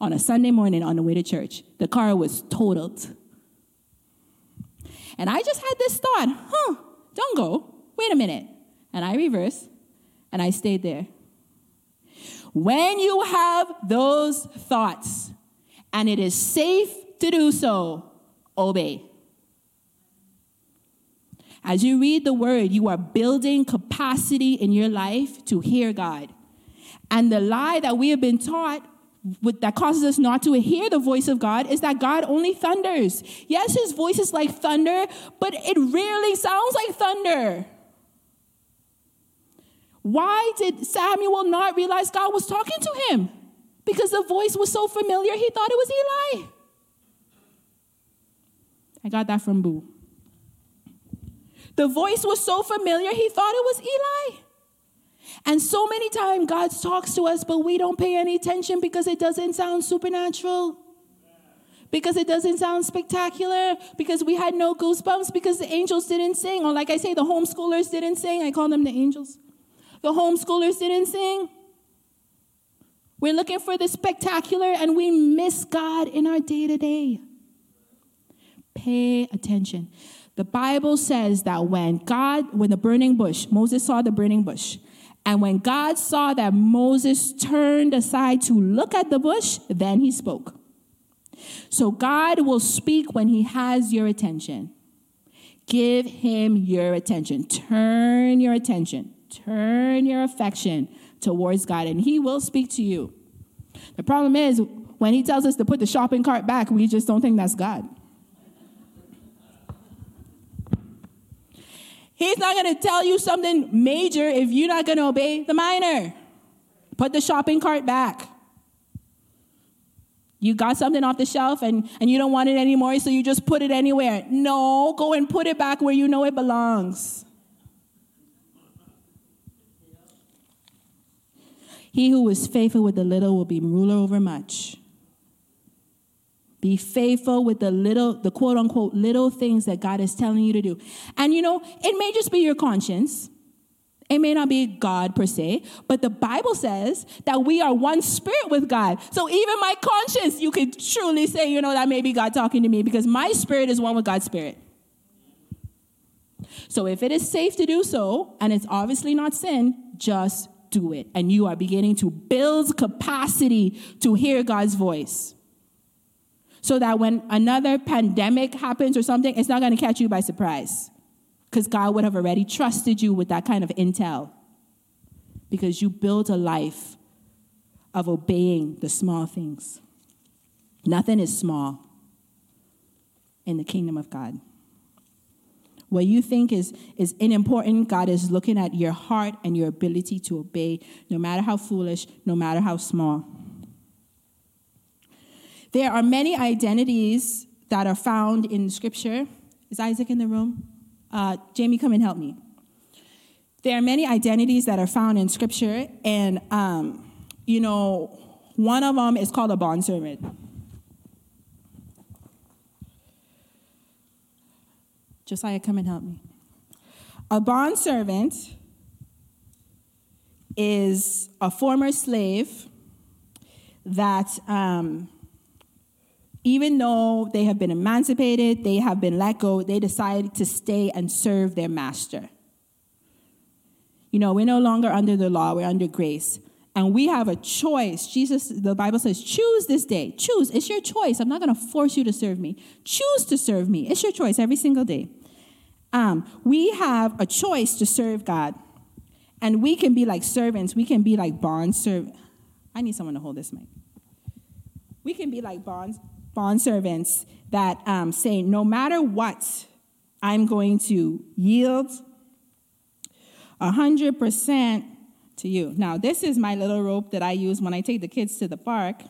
on a Sunday morning on the way to church. The car was totaled. And I just had this thought, huh, don't go. Wait a minute. And I reversed and I stayed there. When you have those thoughts and it is safe to do so, obey. As you read the word, you are building capacity in your life to hear God. And the lie that we have been taught with, that causes us not to hear the voice of God is that God only thunders. Yes, his voice is like thunder, but it rarely sounds like thunder. Why did Samuel not realize God was talking to him? Because the voice was so familiar, he thought it was Eli. I got that from Boo. The voice was so familiar, he thought it was Eli. And so many times God talks to us, but we don't pay any attention because it doesn't sound supernatural. Because it doesn't sound spectacular, because we had no goosebumps, because the angels didn't sing, or like I say, the homeschoolers didn't sing. I call them the angels. The homeschoolers didn't sing. We're looking for the spectacular and we miss God in our day to day. Pay attention. The Bible says that when God, when the burning bush, Moses saw the burning bush, and when God saw that Moses turned aside to look at the bush, then he spoke. So God will speak when he has your attention. Give him your attention. Turn your attention. Turn your affection towards God, and he will speak to you. The problem is, when he tells us to put the shopping cart back, we just don't think that's God. He's not going to tell you something major if you're not going to obey the minor. Put the shopping cart back. You got something off the shelf and, and you don't want it anymore, so you just put it anywhere. No, go and put it back where you know it belongs. He who is faithful with the little will be ruler over much. Be faithful with the little, the quote unquote little things that God is telling you to do. And you know, it may just be your conscience. It may not be God per se, but the Bible says that we are one spirit with God. So even my conscience, you could truly say, you know, that may be God talking to me because my spirit is one with God's spirit. So if it is safe to do so, and it's obviously not sin, just do it. And you are beginning to build capacity to hear God's voice so that when another pandemic happens or something, it's not going to catch you by surprise. Because God would have already trusted you with that kind of intel. Because you built a life of obeying the small things. Nothing is small in the kingdom of God. What you think is, is unimportant, God is looking at your heart and your ability to obey, no matter how foolish, no matter how small. There are many identities that are found in Scripture. Is Isaac in the room? Uh, Jamie, come and help me. There are many identities that are found in Scripture, and um, you know, one of them is called a bondservant. Josiah, come and help me. A bondservant is a former slave that um, even though they have been emancipated, they have been let go, they decide to stay and serve their master. You know, we're no longer under the law, we're under grace. And we have a choice. Jesus, the Bible says, choose this day. Choose. It's your choice. I'm not going to force you to serve me. Choose to serve me. It's your choice every single day. Um, we have a choice to serve God. And we can be like servants. We can be like bond servants. I need someone to hold this mic. We can be like bonds, bond servants that um, say, no matter what, I'm going to yield 100% to you. Now, this is my little rope that I use when I take the kids to the park.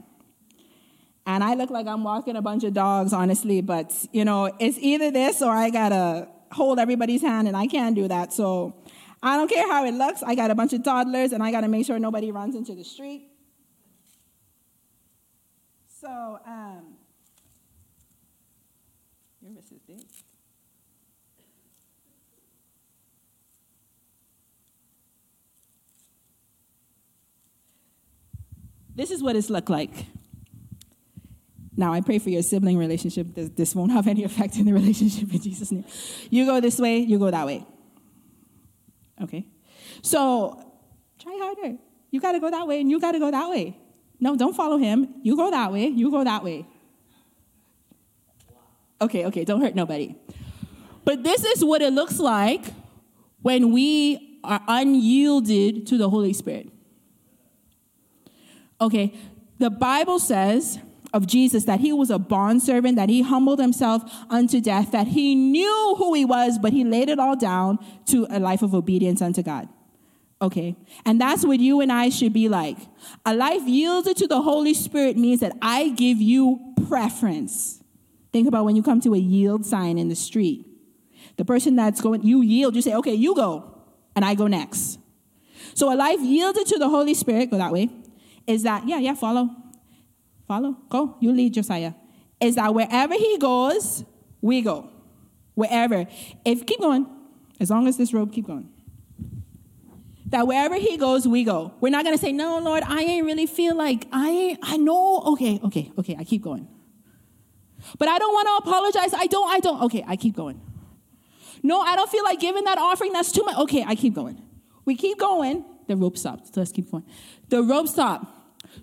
And I look like I'm walking a bunch of dogs, honestly, but you know, it's either this or I gotta hold everybody's hand, and I can't do that. So I don't care how it looks. I got a bunch of toddlers, and I gotta make sure nobody runs into the street. So, um, your wrist is big. This is what it's looked like. Now, I pray for your sibling relationship. This won't have any effect in the relationship in Jesus' name. You go this way, you go that way. Okay? So, try harder. You got to go that way, and you got to go that way. No, don't follow him. You go that way, you go that way. Okay, okay, don't hurt nobody. But this is what it looks like when we are unyielded to the Holy Spirit. Okay, the Bible says of Jesus that he was a bondservant, that he humbled himself unto death, that he knew who he was, but he laid it all down to a life of obedience unto God. Okay, and that's what you and I should be like. A life yielded to the Holy Spirit means that I give you preference. Think about when you come to a yield sign in the street. The person that's going, you yield, you say, okay, you go, and I go next. So a life yielded to the Holy Spirit, go that way, is that, yeah, yeah, follow. Follow, go, you lead Josiah. Is that wherever he goes, we go. Wherever. If keep going, as long as this rope keep going. That wherever he goes, we go. We're not gonna say, no, Lord, I ain't really feel like I ain't, I know. Okay, okay, okay, I keep going. But I don't want to apologize. I don't, I don't. Okay, I keep going. No, I don't feel like giving that offering. That's too much. Okay, I keep going. We keep going. The rope stopped. Let's keep going. The rope stopped.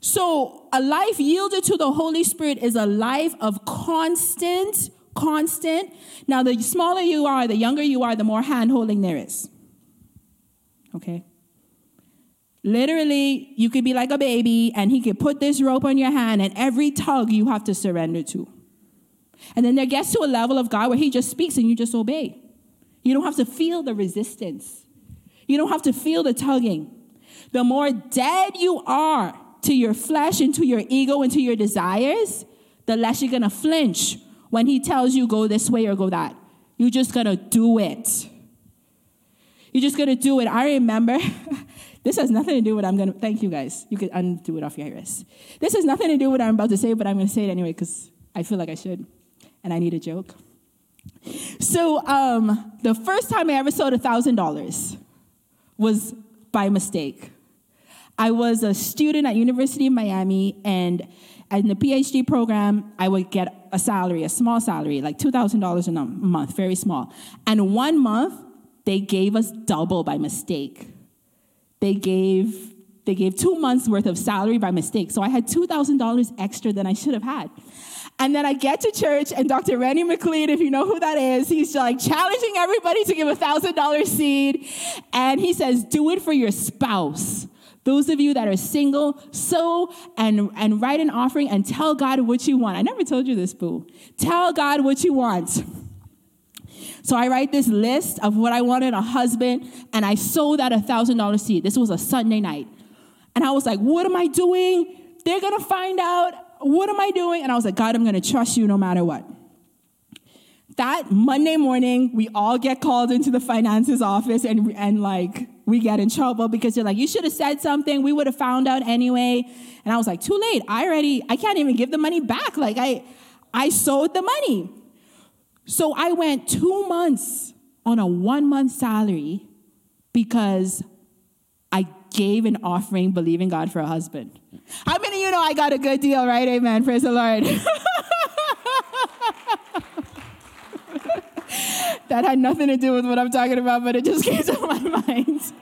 So a life yielded to the Holy Spirit is a life of constant, constant. Now, the smaller you are, the younger you are, the more hand holding there is. Okay? Literally, you could be like a baby and he could put this rope on your hand, and every tug you have to surrender to. And then there gets to a level of God where he just speaks and you just obey. You don't have to feel the resistance. You don't have to feel the tugging. The more dead you are to your flesh and to your ego and to your desires, the less you're gonna flinch when he tells you go this way or go that. You're just gonna do it. You're just gonna do it. I remember, this has nothing to do with I'm gonna, thank you guys. You can undo it off your wrist. This has nothing to do with what I'm about to say, but I'm gonna say it anyway because I feel like I should and I need a joke. So um, the first time I ever sold $1,000 was by mistake. I was a student at University of Miami, and in the PhD program, I would get a salary, a small salary, like $2,000 a month, very small. And one month, they gave us double by mistake. They gave, they gave two months worth of salary by mistake. So I had $2,000 extra than I should have had. And then I get to church, and Dr. Renny McLean, if you know who that is, he's like challenging everybody to give a thousand dollar seed. And he says, Do it for your spouse. Those of you that are single, sow and, and write an offering and tell God what you want. I never told you this, boo. Tell God what you want. So I write this list of what I wanted a husband, and I sold that a thousand dollar seed. This was a Sunday night. And I was like, what am I doing? They're gonna find out. What am I doing? And I was like, God, I'm going to trust you no matter what. That Monday morning, we all get called into the finances office and, and like, we get in trouble because they're like, you should have said something. We would have found out anyway. And I was like, too late. I already, I can't even give the money back. Like, I, I sold the money. So I went two months on a one month salary because I gave an offering believing God for a husband. How many of you know I got a good deal, right? Amen. Praise the Lord. that had nothing to do with what I'm talking about, but it just came to my mind.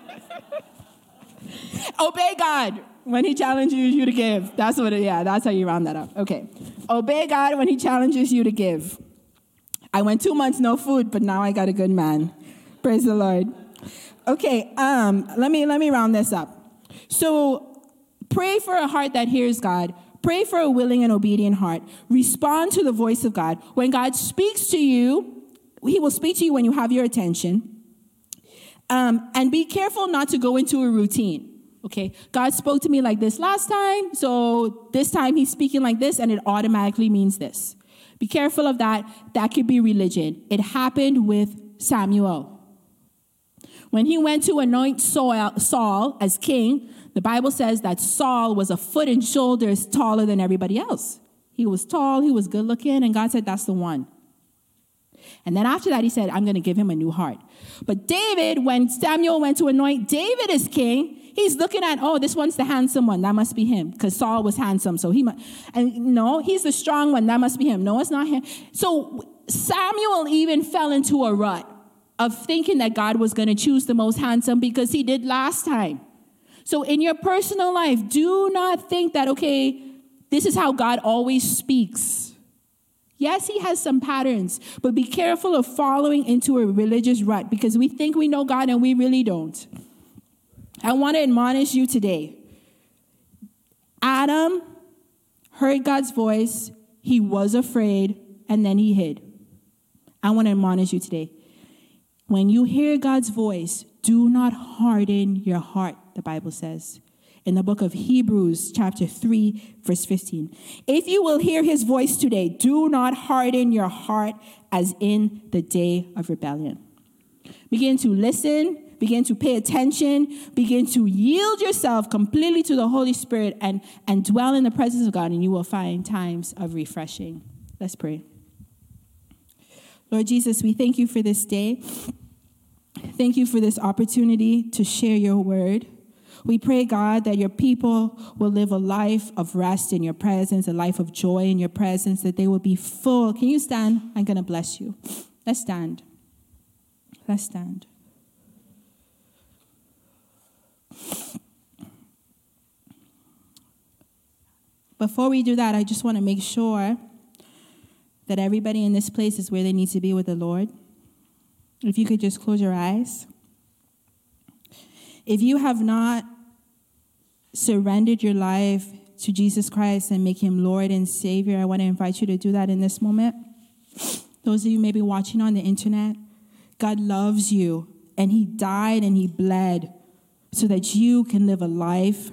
Obey God when He challenges you to give. That's what it, yeah, that's how you round that up. Okay. Obey God when He challenges you to give. I went two months no food, but now I got a good man. Praise the Lord. Okay, um, let me let me round this up. So pray for a heart that hears God. Pray for a willing and obedient heart. Respond to the voice of God. When God speaks to you, He will speak to you when you have your attention. Um, and be careful not to go into a routine. Okay, God spoke to me like this last time, so this time He's speaking like this, and it automatically means this. Be careful of that. That could be religion. It happened with Samuel. When he went to anoint Saul as king, the Bible says that Saul was a foot and shoulders taller than everybody else. He was tall, he was good looking, and God said, That's the one. And then after that, he said, I'm going to give him a new heart. But David, when Samuel went to anoint David as king, he's looking at, oh, this one's the handsome one. That must be him. Because Saul was handsome. So he must, and no, he's the strong one. That must be him. No, it's not him. So Samuel even fell into a rut of thinking that God was going to choose the most handsome because he did last time. So in your personal life, do not think that, okay, this is how God always speaks. Yes, he has some patterns, but be careful of following into a religious rut because we think we know God and we really don't. I want to admonish you today. Adam heard God's voice, he was afraid, and then he hid. I want to admonish you today. When you hear God's voice, do not harden your heart, the Bible says in the book of Hebrews, chapter 3, verse 15. If you will hear his voice today, do not harden your heart as in the day of rebellion. Begin to listen, begin to pay attention, begin to yield yourself completely to the Holy Spirit and, and dwell in the presence of God, and you will find times of refreshing. Let's pray. Lord Jesus, we thank you for this day. Thank you for this opportunity to share your word. We pray, God, that your people will live a life of rest in your presence, a life of joy in your presence, that they will be full. Can you stand? I'm going to bless you. Let's stand. Let's stand. Before we do that, I just want to make sure that everybody in this place is where they need to be with the Lord. If you could just close your eyes. If you have not surrendered your life to Jesus Christ and make him Lord and Savior, I want to invite you to do that in this moment. Those of you maybe watching on the internet, God loves you and he died and he bled so that you can live a life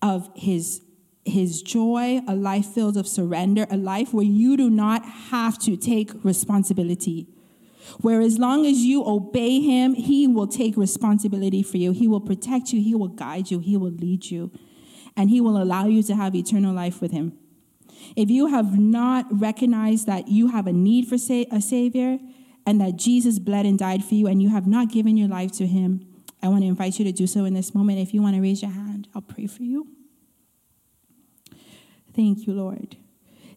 of his his joy, a life filled of surrender, a life where you do not have to take responsibility. Where as long as you obey him, he will take responsibility for you. He will protect you, he will guide you, he will lead you, and he will allow you to have eternal life with him. If you have not recognized that you have a need for a savior and that Jesus bled and died for you and you have not given your life to him, I want to invite you to do so in this moment. If you want to raise your hand, I'll pray for you. Thank you, Lord.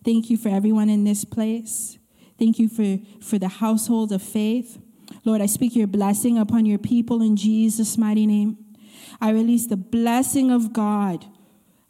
Thank you for everyone in this place. Thank you for, for the household of faith. Lord, I speak your blessing upon your people in Jesus' mighty name. I release the blessing of God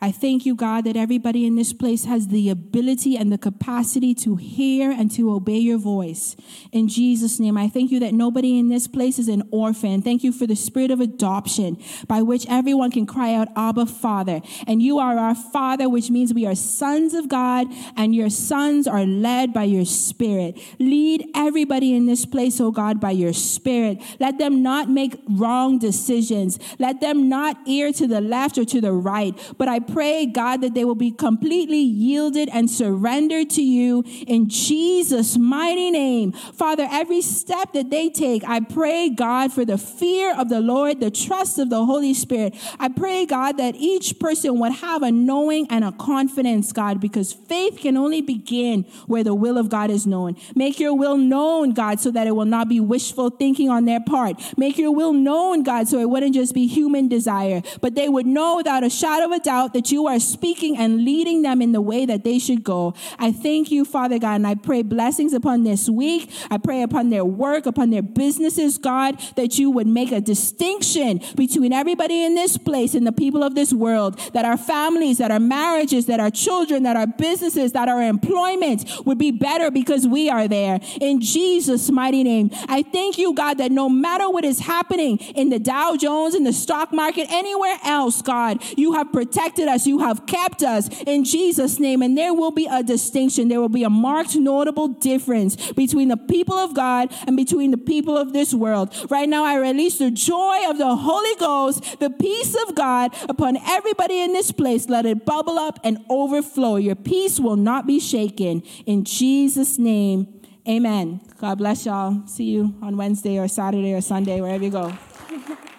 I thank you, God, that everybody in this place has the ability and the capacity to hear and to obey your voice. In Jesus' name, I thank you that nobody in this place is an orphan. Thank you for the spirit of adoption by which everyone can cry out, Abba, Father. And you are our Father, which means we are sons of God, and your sons are led by your spirit. Lead everybody in this place, oh God, by your spirit. Let them not make wrong decisions. Let them not ear to the left or to the right. But I pray, God, that they will be completely yielded and surrendered to you in Jesus' mighty name. Father, every step that they take, I pray, God, for the fear of the Lord, the trust of the Holy Spirit. I pray, God, that each person would have a knowing and a confidence, God, because faith can only begin where the will of God is known. Make your will known, God, so that it will not be wishful thinking on their part. Make your will known, God, so it wouldn't just be human desire, but they would know without a shadow of a doubt that that you are speaking and leading them in the way that they should go. I thank you, Father God, and I pray blessings upon this week. I pray upon their work, upon their businesses, God, that you would make a distinction between everybody in this place and the people of this world, that our families, that our marriages, that our children, that our businesses, that our employment would be better because we are there. In Jesus' mighty name. I thank you, God, that no matter what is happening in the Dow Jones, in the stock market, anywhere else, God, you have protected us. You have kept us in Jesus' name. And there will be a distinction. There will be a marked, notable difference between the people of God and between the people of this world. Right now, I release the joy of the Holy Ghost, the peace of God upon everybody in this place. Let it bubble up and overflow. Your peace will not be shaken. In Jesus' name, amen. God bless y'all. See you on Wednesday or Saturday or Sunday, wherever you go.